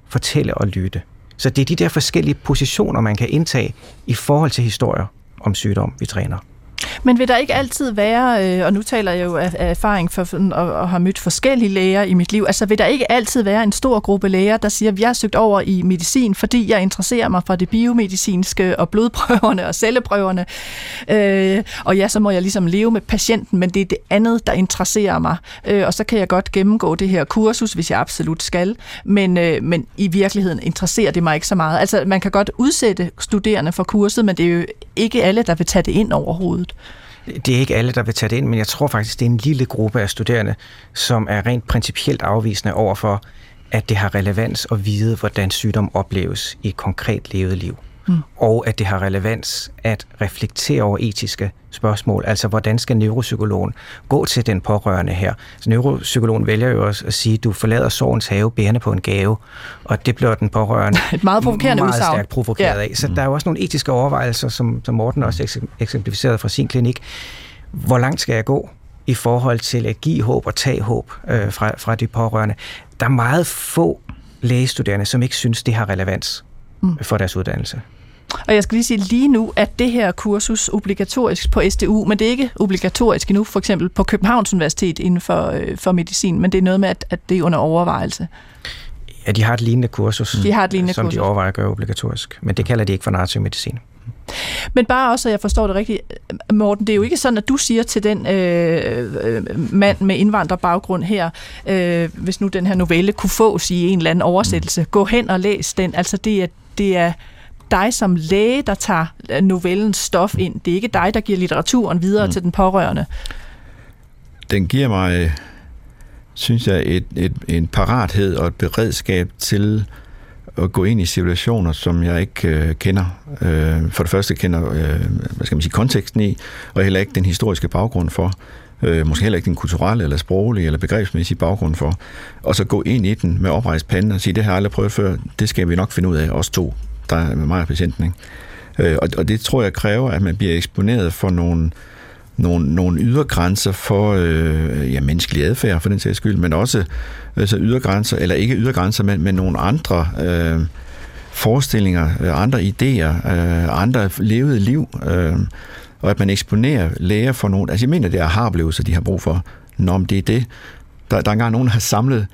fortælle og lytte. Så det er de der forskellige positioner, man kan indtage i forhold til historier om sygdom, vi træner. Men vil der ikke altid være, øh, og nu taler jeg jo af, erfaring for at, at have mødt forskellige læger i mit liv, altså vil der ikke altid være en stor gruppe læger, der siger, at jeg har søgt over i medicin, fordi jeg interesserer mig for det biomedicinske og blodprøverne og celleprøverne, øh, og ja, så må jeg ligesom leve med patienten, men det er det andet, der interesserer mig, øh, og så kan jeg godt gennemgå det her kursus, hvis jeg absolut skal, men, øh, men i virkeligheden interesserer det mig ikke så meget. Altså man kan godt udsætte studerende for kurset, men det er jo ikke alle, der vil tage det ind overhovedet. Det er ikke alle, der vil tage det ind, men jeg tror faktisk, det er en lille gruppe af studerende, som er rent principielt afvisende over for, at det har relevans at vide, hvordan sygdom opleves i et konkret levet liv mm. og at det har relevans at reflektere over etiske spørgsmål. Altså, hvordan skal neuropsykologen gå til den pårørende her? Så neuropsykologen vælger jo også at sige, at du forlader sorgens have bærende på en gave, og det bliver den pårørende Et meget provokerende meget udsagn. stærkt provokeret ja. af. Så mm. der er jo også nogle etiske overvejelser, som, som Morten også eksemplificerede fra sin klinik. Hvor langt skal jeg gå? i forhold til at give håb og tage håb øh, fra, fra de pårørende. Der er meget få lægestuderende, som ikke synes, det har relevans mm. for deres uddannelse. Og jeg skal lige sige, lige nu er det her kursus obligatorisk på SDU, men det er ikke obligatorisk endnu, for eksempel på Københavns Universitet inden for, øh, for medicin, men det er noget med, at, at det er under overvejelse. Ja, de har et lignende kursus, de har et lignende som kursus. de overvejer at gøre obligatorisk, men det kalder de ikke for narrativmedicin. Men bare også, at jeg forstår det rigtigt, Morten, det er jo ikke sådan, at du siger til den øh, øh, mand med indvandrerbaggrund her, øh, hvis nu den her novelle kunne fås i en eller anden oversættelse, mm. gå hen og læs den. Altså det er, det er dig som læge, der tager novellens stof ind. Det er ikke dig, der giver litteraturen videre mm. til den pårørende. Den giver mig, synes jeg, et, et, en parathed og et beredskab til at gå ind i situationer, som jeg ikke øh, kender. Øh, for det første kender, øh, hvad skal man sige, konteksten i, og heller ikke den historiske baggrund for. Øh, måske heller ikke den kulturelle, eller sproglige, eller begrebsmæssige baggrund for. Og så gå ind i den med oprejst pande og sige, det har jeg aldrig prøvet før, det skal vi nok finde ud af, os to der er med mig og patienten. Ikke? Øh, og, og det tror jeg kræver, at man bliver eksponeret for nogle, nogle, nogle ydergrænser for øh, ja, menneskelig adfærd, for den sags skyld, men også altså ydergrænser, eller ikke ydergrænser, men, men nogle andre øh, forestillinger, øh, andre idéer, øh, andre levede liv, øh, og at man eksponerer læger for nogle, altså jeg mener, det er har de har brug for, når det er det, der, der er engang nogen, der har samlet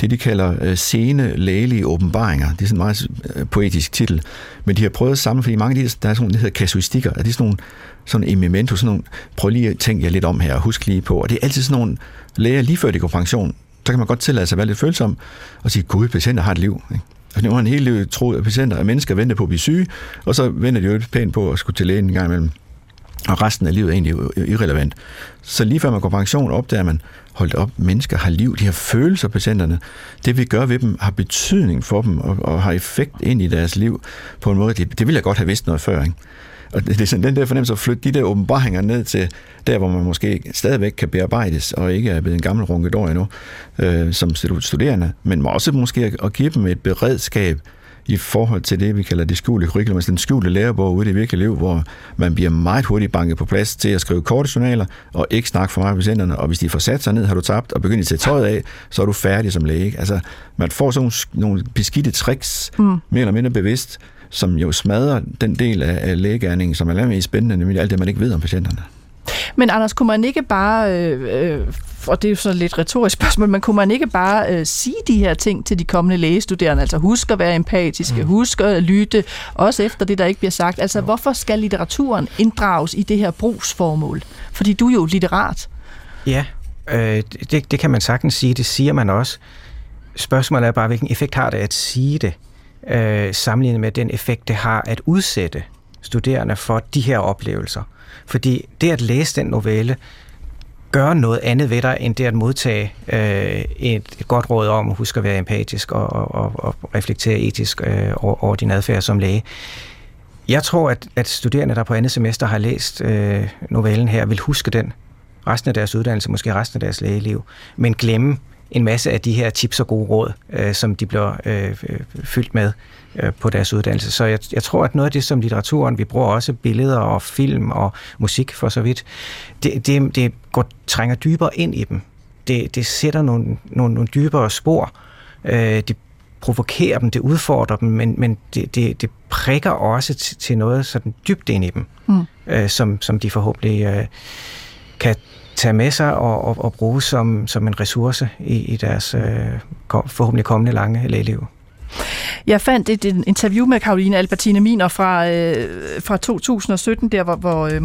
det, de kalder øh, sene lægelige åbenbaringer. Det er sådan en meget øh, poetisk titel. Men de har prøvet at samle, fordi mange af de, der er sådan nogle, der hedder kasuistikker, er det sådan nogle sådan en memento, sådan nogle, prøv lige at tænke jer lidt om her, og husk lige på. Og det er altid sådan nogle læger, lige før de går pension, så kan man godt tillade sig at være lidt følsom, og sige, gud, patienter har et liv. Ikke? Og nu har en hele livet troet, at patienter er mennesker venter på at blive syge, og så venter de jo pænt på at skulle til lægen en gang imellem. Og resten af livet er egentlig irrelevant. Så lige før man går pension, opdager man, holdt op, mennesker har liv, de har følelser, patienterne. Det vi gør ved dem har betydning for dem, og, og har effekt ind i deres liv på en måde. Det, det ville jeg godt have vidst noget før. Ikke? og det er sådan den der fornemmelse at flytte de der åbenbaringer ned til der, hvor man måske stadigvæk kan bearbejdes, og ikke er blevet en gammel runkedår endnu, øh, som studerende, men også måske at give dem et beredskab i forhold til det, vi kalder det skjulte curriculum, altså den skjulte lærebog ude i det virkelige liv, hvor man bliver meget hurtigt banket på plads til at skrive korte journaler, og ikke snakke for meget med patienterne, og hvis de får sat sig ned, har du tabt, og begynder at tage tøjet af, så er du færdig som læge. Altså, man får sådan nogle, nogle beskidte tricks, mm. mere eller mindre bevidst, som jo smadrer den del af, af lægegærningen, som er mest spændende, nemlig alt det, man ikke ved om patienterne. Men Anders, kunne man ikke bare, øh, øh, og det er jo så lidt retorisk spørgsmål, men kunne man ikke bare øh, sige de her ting til de kommende lægestuderende? Altså husk at være empatiske, mm. husk at lytte, også efter det, der ikke bliver sagt. Altså jo. hvorfor skal litteraturen inddrages i det her brugsformål? Fordi du er jo litterat. Ja, øh, det, det kan man sagtens sige, det siger man også. Spørgsmålet er bare, hvilken effekt har det at sige det, øh, sammenlignet med den effekt, det har at udsætte studerende for de her oplevelser. Fordi det at læse den novelle, gøre noget andet ved dig, end det at modtage øh, et, et godt råd om at huske at være empatisk og, og, og reflektere etisk øh, over, over din adfærd som læge. Jeg tror, at, at studerende, der på andet semester har læst øh, novellen her, vil huske den resten af deres uddannelse, måske resten af deres lægeliv, men glemme en masse af de her tips og gode råd, øh, som de bliver øh, fyldt med øh, på deres uddannelse. Så jeg, jeg tror, at noget af det, som litteraturen, vi bruger også billeder og film og musik for så vidt, det, det, det går, trænger dybere ind i dem. Det, det sætter nogle, nogle, nogle dybere spor. Øh, det provokerer dem, det udfordrer dem, men, men det, det, det prikker også til, til noget sådan dybt ind i dem, mm. øh, som, som de forhåbentlig øh, kan tage med sig og, og, og bruge som, som en ressource i, i deres øh, forhåbentlig kommende lange lægeliv. Jeg fandt et, et interview med Karoline Albertine Miner fra, øh, fra 2017, der hvor, hvor, øh,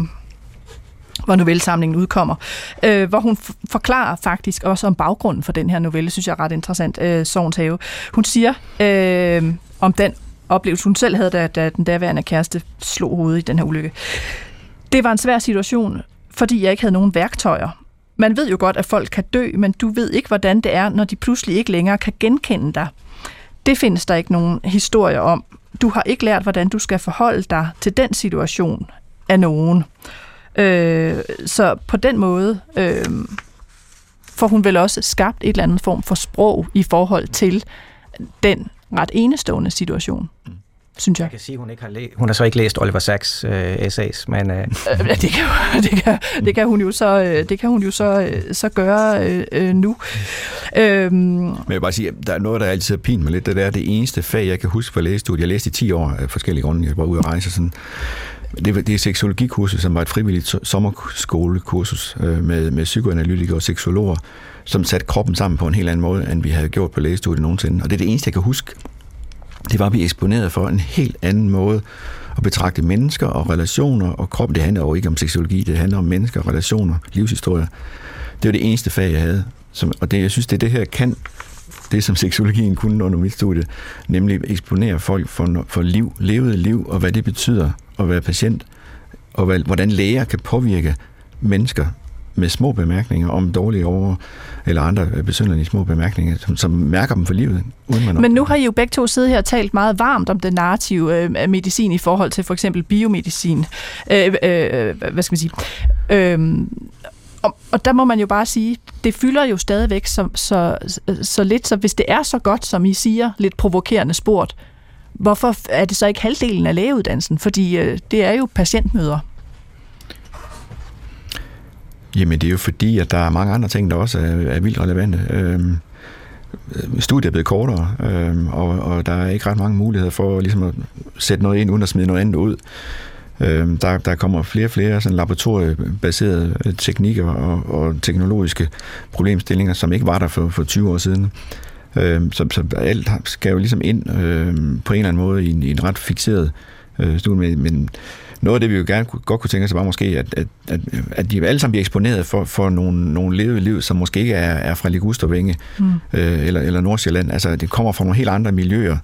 hvor novellesamlingen udkommer, øh, hvor hun forklarer faktisk også om baggrunden for den her novelle, synes jeg er ret interessant, øh, Sovens Have. Hun siger øh, om den oplevelse, hun selv havde, da, da den daværende kæreste slog hovedet i den her ulykke. Det var en svær situation, fordi jeg ikke havde nogen værktøjer. Man ved jo godt, at folk kan dø, men du ved ikke, hvordan det er, når de pludselig ikke længere kan genkende dig. Det findes der ikke nogen historie om. Du har ikke lært, hvordan du skal forholde dig til den situation af nogen. Øh, så på den måde øh, får hun vel også skabt et eller andet form for sprog i forhold til den ret enestående situation. Mm. Synes jeg. Jeg kan sige, hun ikke har læst, hun har så ikke læst Oliver Sacks øh, essays, men øh. øh det, kan, det, kan, det kan hun jo så øh, det kan hun jo så øh, så gøre øh, nu. Øhm. Men jeg vil bare sige, der er noget der altid har pint mig lidt, det er det eneste fag jeg kan huske fra lægestudiet. Jeg læste i 10 år af forskellige grunde, jeg var ude at rejse sådan. Det, det er seksologikursus, som var et frivilligt sommerskolekursus øh, med, med psykoanalytikere og seksologer, som satte kroppen sammen på en helt anden måde, end vi havde gjort på lægestudiet nogensinde. Og det er det eneste, jeg kan huske det var, at vi eksponeret for en helt anden måde at betragte mennesker og relationer og krop. Det handler jo ikke om seksologi, det handler om mennesker, relationer, livshistorie. Det var det eneste fag, jeg havde. Som, og det, jeg synes, det det her kan, det som seksologien kunne under mit studie, nemlig eksponere folk for, for liv, levet liv, og hvad det betyder at være patient, og hvad, hvordan læger kan påvirke mennesker med små bemærkninger om dårlige over eller andre besynderlige små bemærkninger, som, som mærker dem for livet. Uden man Men nu har I jo begge to siddet her og talt meget varmt om den narrative øh, medicin i forhold til for eksempel biomedicin. Øh, øh, hvad skal man sige? Øh, og, og der må man jo bare sige, det fylder jo stadigvæk så, så, så lidt, så hvis det er så godt, som I siger, lidt provokerende spurgt, hvorfor er det så ikke halvdelen af lægeuddannelsen? Fordi øh, det er jo patientmøder. Jamen det er jo fordi, at der er mange andre ting, der også er, er vildt relevante. Øhm, studiet er blevet kortere, øhm, og, og der er ikke ret mange muligheder for ligesom at sætte noget ind, uden at smide noget andet ud. Øhm, der, der kommer flere og flere sådan laboratoriebaserede øh, teknikker og, og teknologiske problemstillinger, som ikke var der for, for 20 år siden. Øhm, så, så alt skal jo ligesom ind øhm, på en eller anden måde i en, i en ret fixeret øh, studie, men, men noget af det, vi jo gerne godt kunne tænke os, var måske, at, at, at, at de alle sammen bliver eksponeret for, for nogle, nogle levede liv, som måske ikke er, er fra Ligustervænge mm. øh, eller, eller Nordsjælland. Altså, det kommer fra nogle helt andre miljøer,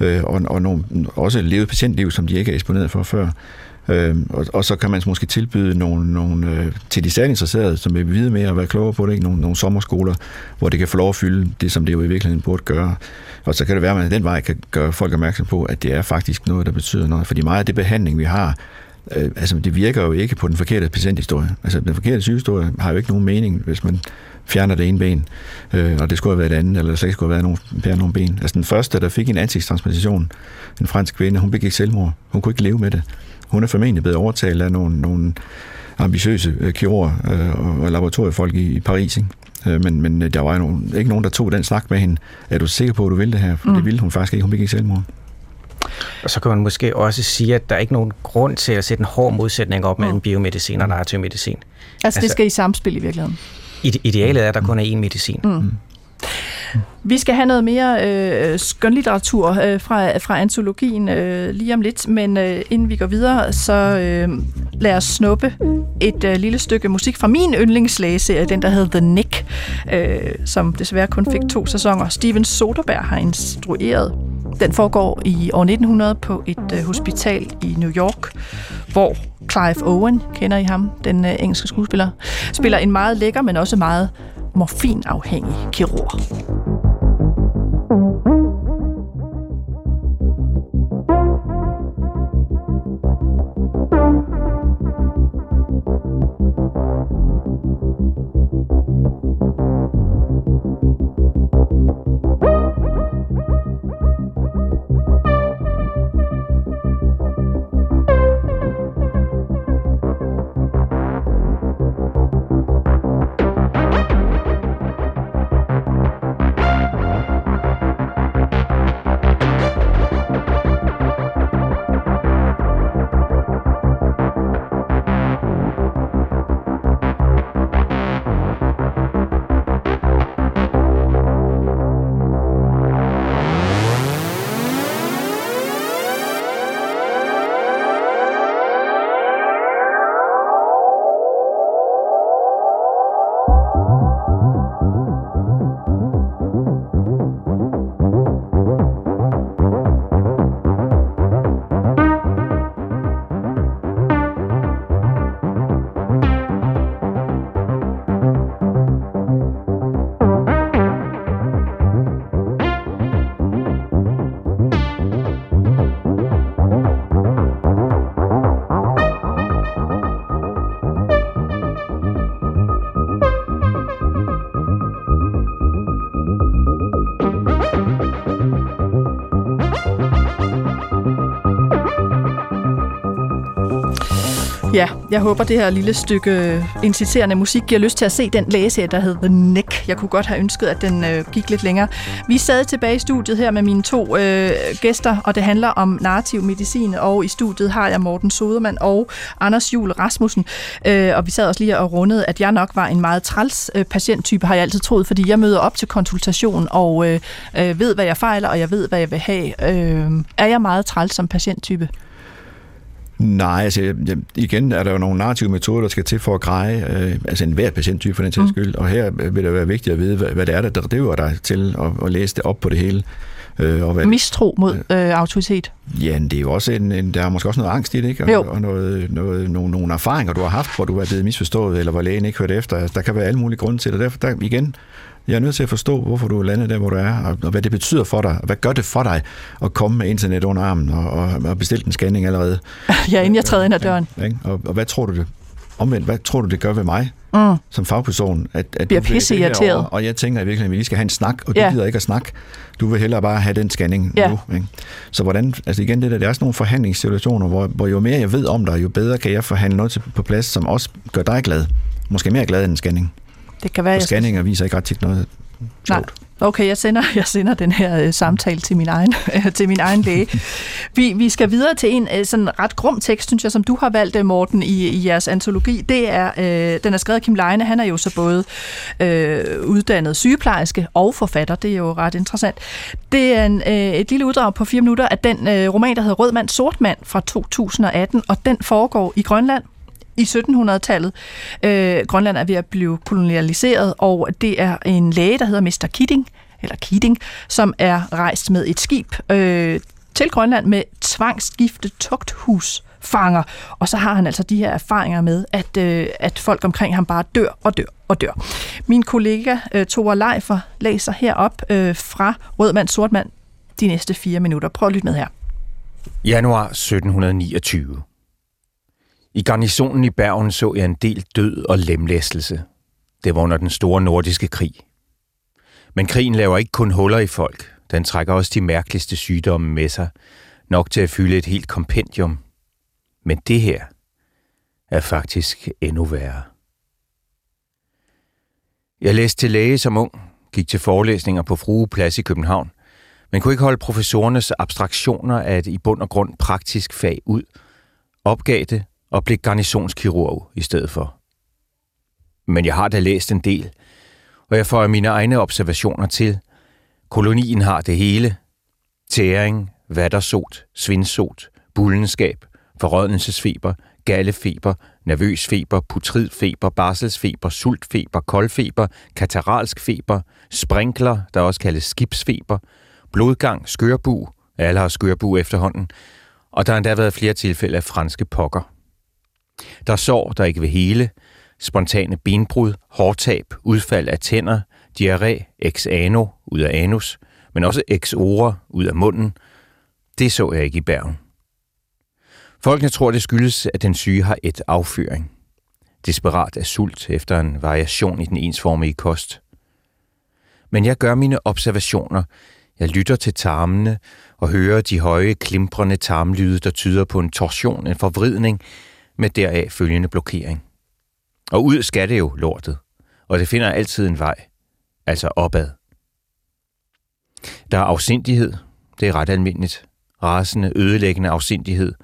øh, og, og nogle, også levet patientliv, som de ikke er eksponeret for før. Øh, og, og så kan man måske tilbyde nogle, nogle øh, til de særligt interesserede, som vil vide mere og være klogere på det, ikke? Nogle, nogle sommerskoler, hvor det kan få lov at fylde det, som det jo i virkeligheden burde gøre. Og så kan det være, at man den vej kan gøre folk opmærksom på, at det er faktisk noget, der betyder noget. Fordi meget af det behandling, vi har, øh, altså det virker jo ikke på den forkerte patienthistorie. Altså den forkerte sygehistorie har jo ikke nogen mening, hvis man fjerner det ene ben, øh, og det skulle have været et andet, eller slet ikke skulle have været nogen, nogen ben. Altså den første, der fik en ansigtstransplantation, en fransk kvinde, hun begik selvmord. Hun kunne ikke leve med det. Hun er formentlig blevet overtalt af nogle, nogle ambitiøse øh, kirurger øh, og laboratoriefolk i, i Paris, ikke? Øh, men, men der var jo ikke nogen, der tog den snak med hende. Er du sikker på, at du vil det her? For mm. det ville hun faktisk ikke. Hun begik selvmord. Og så kan man måske også sige, at der er ikke nogen grund til at sætte en hård modsætning op mellem mm. biomedicin og narrativmedicin. Altså, altså det skal i samspil i virkeligheden? Idealet er, at der kun er én medicin. Mm. Mm. Vi skal have noget mere øh, skønlitteratur øh, fra, fra antologien øh, lige om lidt, men øh, inden vi går videre, så øh, lad os snuppe et øh, lille stykke musik fra min yndlingslægeserie, den der hedder The Nick, øh, som desværre kun fik to sæsoner. Steven Soderbergh har instrueret. Den foregår i år 1900 på et øh, hospital i New York, hvor Clive Owen, kender I ham, den øh, engelske skuespiller, spiller en meget lækker, men også meget morfinafhængig kirurg. Jeg håber, det her lille stykke øh, inciterende musik giver lyst til at se den læseserie, der hedder The Neck. Jeg kunne godt have ønsket, at den øh, gik lidt længere. Vi sad tilbage i studiet her med mine to øh, gæster, og det handler om narrativ medicin, og i studiet har jeg Morten Sodermann og Anders Jul Rasmussen. Øh, og vi sad også lige og rundede, at jeg nok var en meget træls øh, patienttype, har jeg altid troet, fordi jeg møder op til konsultation og øh, øh, ved, hvad jeg fejler, og jeg ved, hvad jeg vil have. Øh, er jeg meget træls som patienttype? Nej, altså igen er der jo nogle narrative metoder, der skal til for at greje, øh, altså enhver patienttype for den sags mm. skyld, og her vil det være vigtigt at vide, hvad, hvad det er, der driver dig til at, at læse det op på det hele. Øh, og hvad, Mistro mod øh, autoritet? Ja, det er jo også en, en, der er måske også noget angst i det, ikke? Og, og noget, noget, nogle, nogle erfaringer, du har haft, hvor du er blevet misforstået, eller hvor lægen ikke hørte efter. Altså, der kan være alle mulige grunde til det. Derfor, der, igen, jeg er nødt til at forstå, hvorfor du er landet der, hvor du er, og, og hvad det betyder for dig, og hvad gør det for dig at komme med internet under armen og, og, og bestille en scanning allerede. Ja, inden jeg træder ind ad døren. Ja, og, og hvad tror du det, omvendt, hvad tror du det gør ved mig mm. som fagperson? At, at Bliver pisse irriteret. Og jeg tænker virkelig, at vi lige skal have en snak, og du ja. gider ikke at snakke. Du vil hellere bare have den scanning ja. nu. Ikke? Så hvordan, altså igen, det der, der er sådan nogle forhandlingssituationer, hvor, hvor jo mere jeg ved om dig, jo bedre kan jeg forhandle noget til, på plads, som også gør dig glad. Måske mere glad end en scanning. Det kan være, og scanninger viser ikke ret tit noget Nej. Okay, jeg sender, jeg sender den her øh, samtale til min egen, øh, til min egen læge. Vi, vi skal videre til en øh, sådan ret grum tekst, synes jeg, som du har valgt, øh, Morten, i, i jeres antologi. Det er, øh, den er skrevet af Kim Leine. Han er jo så både øh, uddannet sygeplejerske og forfatter. Det er jo ret interessant. Det er en, øh, et lille uddrag på fire minutter af den øh, roman, der hedder Rød mand, sort mand fra 2018, og den foregår i Grønland i 1700-tallet. Øh, Grønland er ved at blive kolonialiseret, og det er en læge, der hedder Mr. Kidding, eller Keating, som er rejst med et skib øh, til Grønland med tvangsgifte tugthus fanger. Og så har han altså de her erfaringer med, at, øh, at folk omkring ham bare dør og dør og dør. Min kollega øh, Tore Leifer læser herop øh, fra Rødmand Sortmand de næste fire minutter. Prøv at lytte med her. Januar 1729. I garnisonen i Bergen så jeg en del død og lemlæstelse. Det var under den store nordiske krig. Men krigen laver ikke kun huller i folk. Den trækker også de mærkeligste sygdomme med sig. Nok til at fylde et helt kompendium. Men det her er faktisk endnu værre. Jeg læste til læge som ung, gik til forelæsninger på Frueplads i København, men kunne ikke holde professorernes abstraktioner af et i bund og grund praktisk fag ud, opgav det og blev garnisonskirurg i stedet for. Men jeg har da læst en del, og jeg får mine egne observationer til. Kolonien har det hele. Tæring, vattersot, svindsot, bullenskab, forrådnelsesfeber, gallefeber, nervøs feber, putridfeber, barselsfeber, sultfeber, koldfeber, kataralsk feber, sprinkler, der også kaldes skibsfeber, blodgang, skørbu, alle har skørbu efterhånden, og der har endda været flere tilfælde af franske pokker. Der er sår, der ikke vil hele, spontane benbrud, hårtab, udfald af tænder, diarré, ex ano ud af anus, men også ex ora ud af munden. Det så jeg ikke i Bergen. Folkene tror, det skyldes, at den syge har et afføring. Desperat af sult efter en variation i den ensformige kost. Men jeg gør mine observationer. Jeg lytter til tarmene og hører de høje, klimprende tarmlyde, der tyder på en torsion, en forvridning, med deraf følgende blokering. Og ud skal det jo lortet, og det finder altid en vej, altså opad. Der er afsindighed, det er ret almindeligt. Rasende, ødelæggende afsindighed,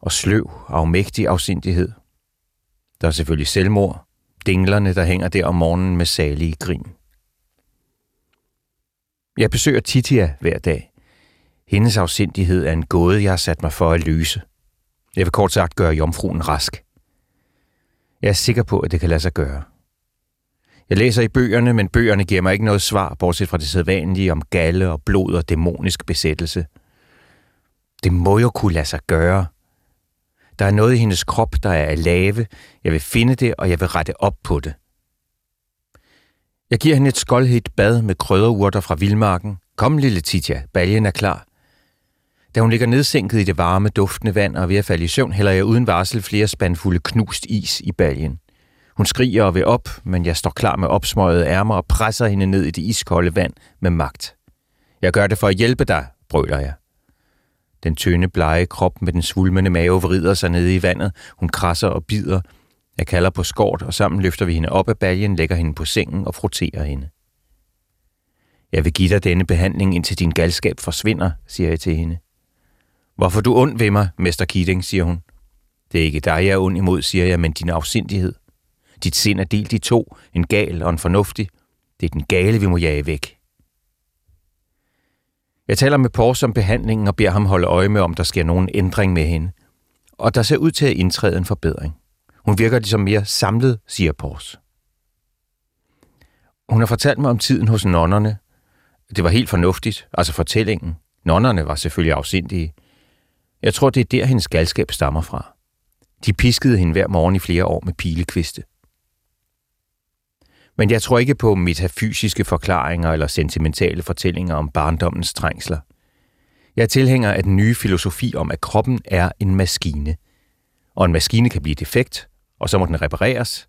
og sløv, afmægtig afsindighed. Der er selvfølgelig selvmord, dinglerne, der hænger der om morgenen med salige grin. Jeg besøger Titia hver dag. Hendes afsindighed er en gåde, jeg har sat mig for at løse. Jeg vil kort sagt gøre jomfruen rask. Jeg er sikker på, at det kan lade sig gøre. Jeg læser i bøgerne, men bøgerne giver mig ikke noget svar, bortset fra det sædvanlige om galle og blod og dæmonisk besættelse. Det må jo kunne lade sig gøre. Der er noget i hendes krop, der er lave. Jeg vil finde det, og jeg vil rette op på det. Jeg giver hende et skoldhedt bad med krydderurter fra vildmarken. Kom, lille Titja, baljen er klar. Da hun ligger nedsænket i det varme, duftende vand og ved at falde i søvn, hælder jeg uden varsel flere spandfulde knust is i baljen. Hun skriger og vil op, men jeg står klar med opsmøjede ærmer og presser hende ned i det iskolde vand med magt. Jeg gør det for at hjælpe dig, brøler jeg. Den tynde, blege krop med den svulmende mave vrider sig ned i vandet. Hun krasser og bider. Jeg kalder på skort, og sammen løfter vi hende op af baljen, lægger hende på sengen og frotterer hende. Jeg vil give dig denne behandling, indtil din galskab forsvinder, siger jeg til hende. Hvorfor du ond ved mig, mester Keating, siger hun. Det er ikke dig, jeg er ond imod, siger jeg, men din afsindighed. Dit sind er delt i to, en gal og en fornuftig. Det er den gale, vi må jage væk. Jeg taler med Pors om behandlingen og beder ham holde øje med, om der sker nogen ændring med hende. Og der ser ud til at indtræde en forbedring. Hun virker ligesom mere samlet, siger Pors. Hun har fortalt mig om tiden hos nonnerne. Det var helt fornuftigt, altså fortællingen. Nonnerne var selvfølgelig afsindige. Jeg tror, det er der, hendes galskab stammer fra. De piskede hende hver morgen i flere år med pilekviste. Men jeg tror ikke på metafysiske forklaringer eller sentimentale fortællinger om barndommens trængsler. Jeg tilhænger af den nye filosofi om, at kroppen er en maskine. Og en maskine kan blive defekt, og så må den repareres.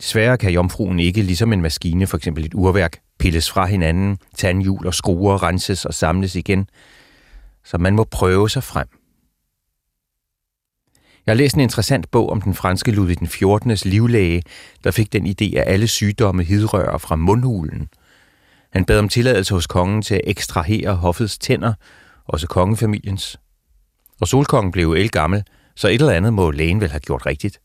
Desværre kan jomfruen ikke, ligesom en maskine, for eksempel et urværk, pilles fra hinanden, tandhjul og skruer renses og samles igen. Så man må prøve sig frem. Jeg har læst en interessant bog om den franske Ludvig den 14. livlæge, der fik den idé, at alle sygdomme hidrører fra mundhulen. Han bad om tilladelse hos kongen til at ekstrahere hoffets tænder, også kongefamiliens. Og solkongen blev el gammel, så et eller andet må lægen vel have gjort rigtigt.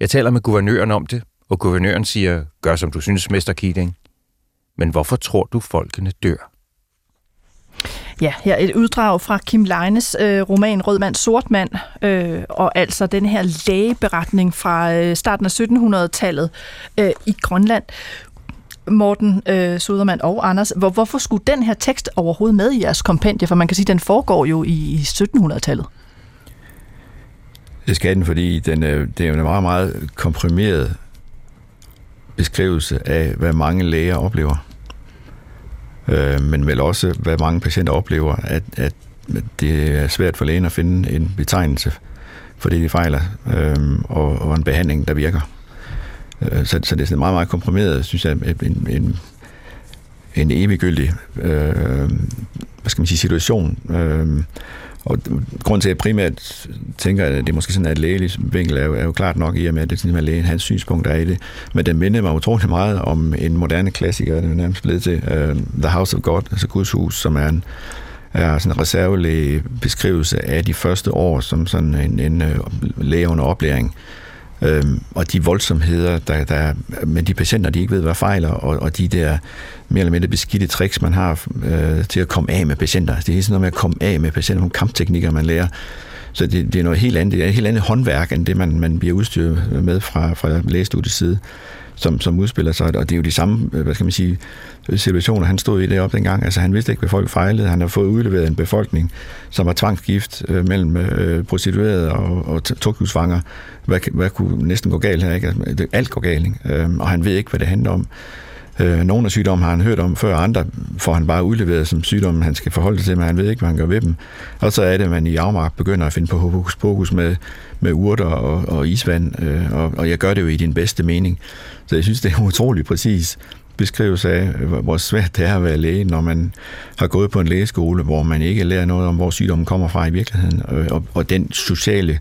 Jeg taler med guvernøren om det, og guvernøren siger, gør som du synes, mester Keating. Men hvorfor tror du, folkene dør? Ja, her et uddrag fra Kim Leines øh, roman Rød mand, sort mand, øh, og altså den her lægeberetning fra øh, starten af 1700-tallet øh, i Grønland. Morten øh, Sudermann og Anders, hvor, hvorfor skulle den her tekst overhovedet med i jeres kompendie? For man kan sige, at den foregår jo i, i 1700-tallet. Det skal den, fordi den, øh, det er jo en meget, meget komprimeret beskrivelse af, hvad mange læger oplever øh, men vel også, hvad mange patienter oplever, at, at det er svært for lægen at finde en betegnelse for det, de fejler, øh, og, og en behandling, der virker. Øh, så, så det er sådan meget, meget komprimeret, synes jeg, en, en, en eviggyldig øh, hvad skal man sige, situation. Øh, og grund til, at jeg primært tænker, at det er måske sådan, at lægelig vinkel er jo, er jo klart nok i og med, at det er sådan, at lægen, hans synspunkt er i det. Men den minder mig utrolig meget om en moderne klassiker, det er nærmest blevet til uh, The House of God, altså Guds hus, som er en, er sådan en reservelæge beskrivelse af de første år som sådan en, en uh, læge under oplæring. Øhm, og de voldsomheder, der, der med de patienter, de ikke ved, hvad fejler, og, og de der mere eller mindre beskidte tricks, man har øh, til at komme af med patienter. Det er sådan noget med at komme af med patienter, nogle kampteknikker, man lærer. Så det, det er noget helt andet. Det er et helt andet håndværk, end det, man, man bliver udstyret med fra, fra lægestudiets side som, som udspiller sig, og det er jo de samme, øh, hvad skal man sige, situationer, han stod i deroppe dengang. Altså han vidste ikke, hvad folk fejlede. Han har fået udleveret en befolkning, som var tvangsgift øh, mellem øh, prostituerede og, og tugthusfanger. Hvad, hvad kunne næsten gå galt her? Ikke? Altså, alt går galt, ikke? Øh, og han ved ikke, hvad det handler om. Øh, nogle af sygdomme har han hørt om før, andre får han bare udleveret som sygdomme, han skal forholde sig til, men han ved ikke, hvad han gør ved dem. Og så er det, at man i afmark begynder at finde på hokus pokus med, med urter og, og isvand, øh, og, og jeg gør det jo i din bedste mening. Så jeg synes, det er utroligt præcis beskrivelse af, hvor svært det er at være læge, når man har gået på en lægeskole, hvor man ikke lærer noget om, hvor sygdommen kommer fra i virkeligheden, og, og, og den sociale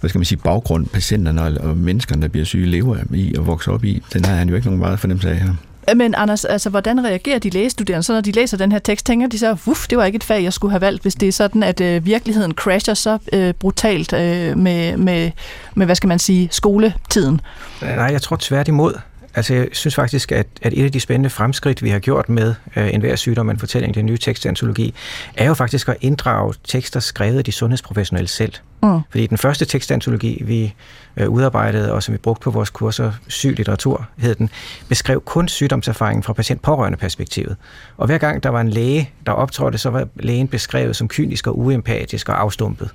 hvad skal man sige, baggrund, patienterne og, og menneskerne, der bliver syge, lever i og vokser op i, den har han jo ikke nogen meget fornemmelse af her. Øh, men Anders, altså, hvordan reagerer de lægestuderende, så når de læser den her tekst? Tænker de så, uff, det var ikke et fag, jeg skulle have valgt, hvis det er sådan, at øh, virkeligheden crasher så øh, brutalt øh, med, med, med, hvad skal man sige, skoletiden? Øh, nej, jeg tror tværtimod. Altså, jeg synes faktisk, at, at et af de spændende fremskridt, vi har gjort med øh, enhver sygdom, en fortælling, den nye tekstantologi, er jo faktisk at inddrage tekster skrevet af de sundhedsprofessionelle selv. Mm. Fordi den første tekstantologi, vi øh, udarbejdede, og som vi brugte på vores kurser, syg litteratur, hed den, beskrev kun sygdomserfaringen fra patient perspektivet. Og hver gang der var en læge, der optrådte, så var lægen beskrevet som kynisk og uempatisk og afstumpet.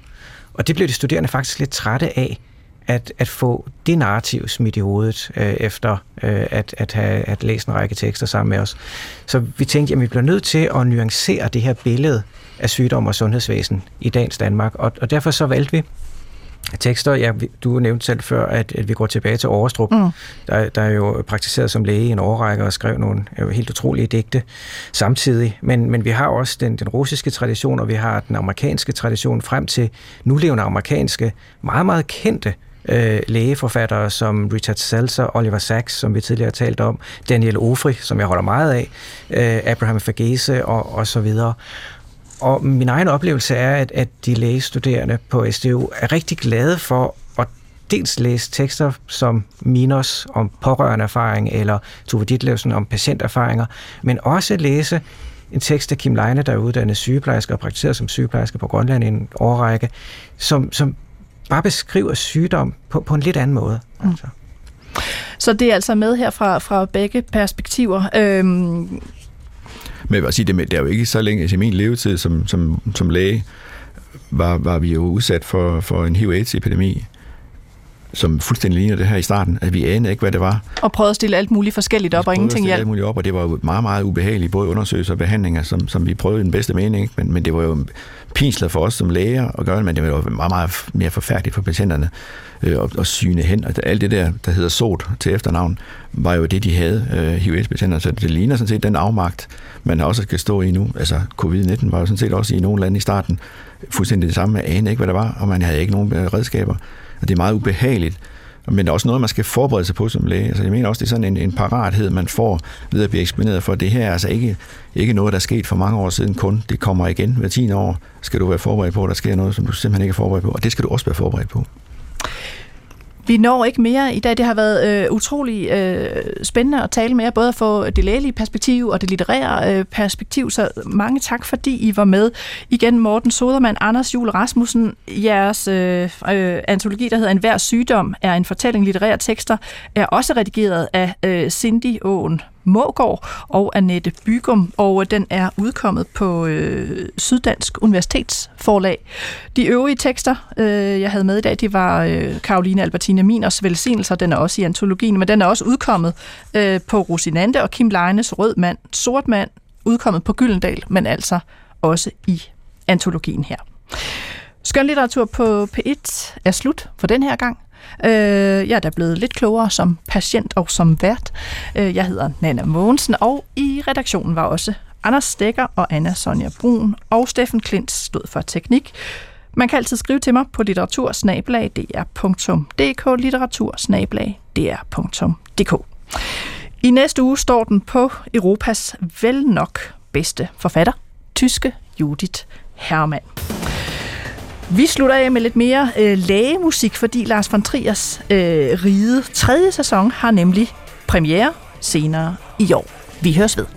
Og det blev de studerende faktisk lidt trætte af, at, at få det narrativ smidt i hovedet, øh, efter øh, at, at have at læst en række tekster sammen med os. Så vi tænkte, at vi bliver nødt til at nuancere det her billede af sygdom og sundhedsvæsen i dagens Danmark, og, og derfor så valgte vi tekster. Ja, du nævnte selv før, at, at vi går tilbage til Overstrup, mm. der, der er jo praktiseret som læge i en årrække og skrev nogle helt utrolige digte samtidig. Men, men vi har også den, den russiske tradition, og vi har den amerikanske tradition frem til nulevende amerikanske, meget, meget kendte øh, lægeforfattere som Richard Seltzer, Oliver Sacks, som vi tidligere har talt om, Daniel Ofri, som jeg holder meget af, øh, Abraham Fagese og, og så videre. Og min egen oplevelse er, at, at de lægestuderende på SDU er rigtig glade for at dels læse tekster som Minos om pårørende erfaring, eller Tove Ditlevsen om patienterfaringer, men også læse en tekst af Kim Leine, der er uddannet sygeplejerske og praktiseret som sygeplejerske på Grønland i en årrække, som, som bare beskriver sygdom på, på en lidt anden måde. Mm. Altså. Så det er altså med her fra, fra begge perspektiver. Øhm, men jeg sige, det, det er jo ikke så længe, altså i min levetid som, som, som læge, var, var vi jo udsat for, for en HIV-AIDS-epidemi, som fuldstændig ligner det her i starten, at vi anede ikke, hvad det var. Og prøvede at stille alt muligt forskelligt op, og ingenting hjælp. alt muligt op, og det var jo meget, meget ubehageligt, både undersøgelser og behandlinger, som, som vi prøvede i den bedste mening, men, men det var jo pinsler for os som læger at gøre det, men det var jo meget, meget mere forfærdeligt for patienterne øh, at, at syne hen. Og alt det der, der hedder sot til efternavn, var jo det, de havde, øh, HIV-patienter. Så det ligner sådan set den afmagt, man også skal stå i nu. Altså, covid-19 var jo sådan set også i nogle lande i starten fuldstændig det samme. Man anede ikke, hvad der var, og man havde ikke nogen øh, redskaber. Og det er meget ubehageligt. Men det er også noget, man skal forberede sig på som læge. Altså, jeg mener også, det er sådan en, en parathed, man får ved at blive eksponeret for. Det her er altså ikke, ikke noget, der er sket for mange år siden kun. Det kommer igen hver 10 år. Skal du være forberedt på, at der sker noget, som du simpelthen ikke er forberedt på. Og det skal du også være forberedt på. Vi når ikke mere i dag. Det har været øh, utrolig øh, spændende at tale med jer, både at få det lægelige perspektiv og det litterære øh, perspektiv, så mange tak, fordi I var med. Igen Morten Sodermann, Anders Jule Rasmussen, jeres øh, øh, antologi, der hedder En hver sygdom, er en fortælling litterære tekster, er også redigeret af øh, Cindy Åen Mågård og Annette Bygum, og den er udkommet på øh, Syddansk Universitetsforlag. De øvrige tekster, øh, jeg havde med i dag, det var øh, Karoline Albertine Miners velsignelser, den er også i antologien, men den er også udkommet øh, på Rosinante og Kim Leines Rød Mand, Sort Mand, udkommet på Gyldendal, men altså også i antologien her. Skønlitteratur på P1 er slut for den her gang. Øh, jeg er da blevet lidt klogere som patient og som vært. Øh, jeg hedder Nana Mogensen, og i redaktionen var også Anders Stikker og Anna Sonja Brun, og Steffen Klint stod for teknik. Man kan altid skrive til mig på litteratursnablag.dr.dk, litteratursnablag.dr.dk. I næste uge står den på Europas vel nok bedste forfatter, tyske Judith Hermann. Vi slutter af med lidt mere øh, lægemusik, fordi Lars von Triers øh, ride tredje sæson har nemlig premiere senere i år. Vi høres ved.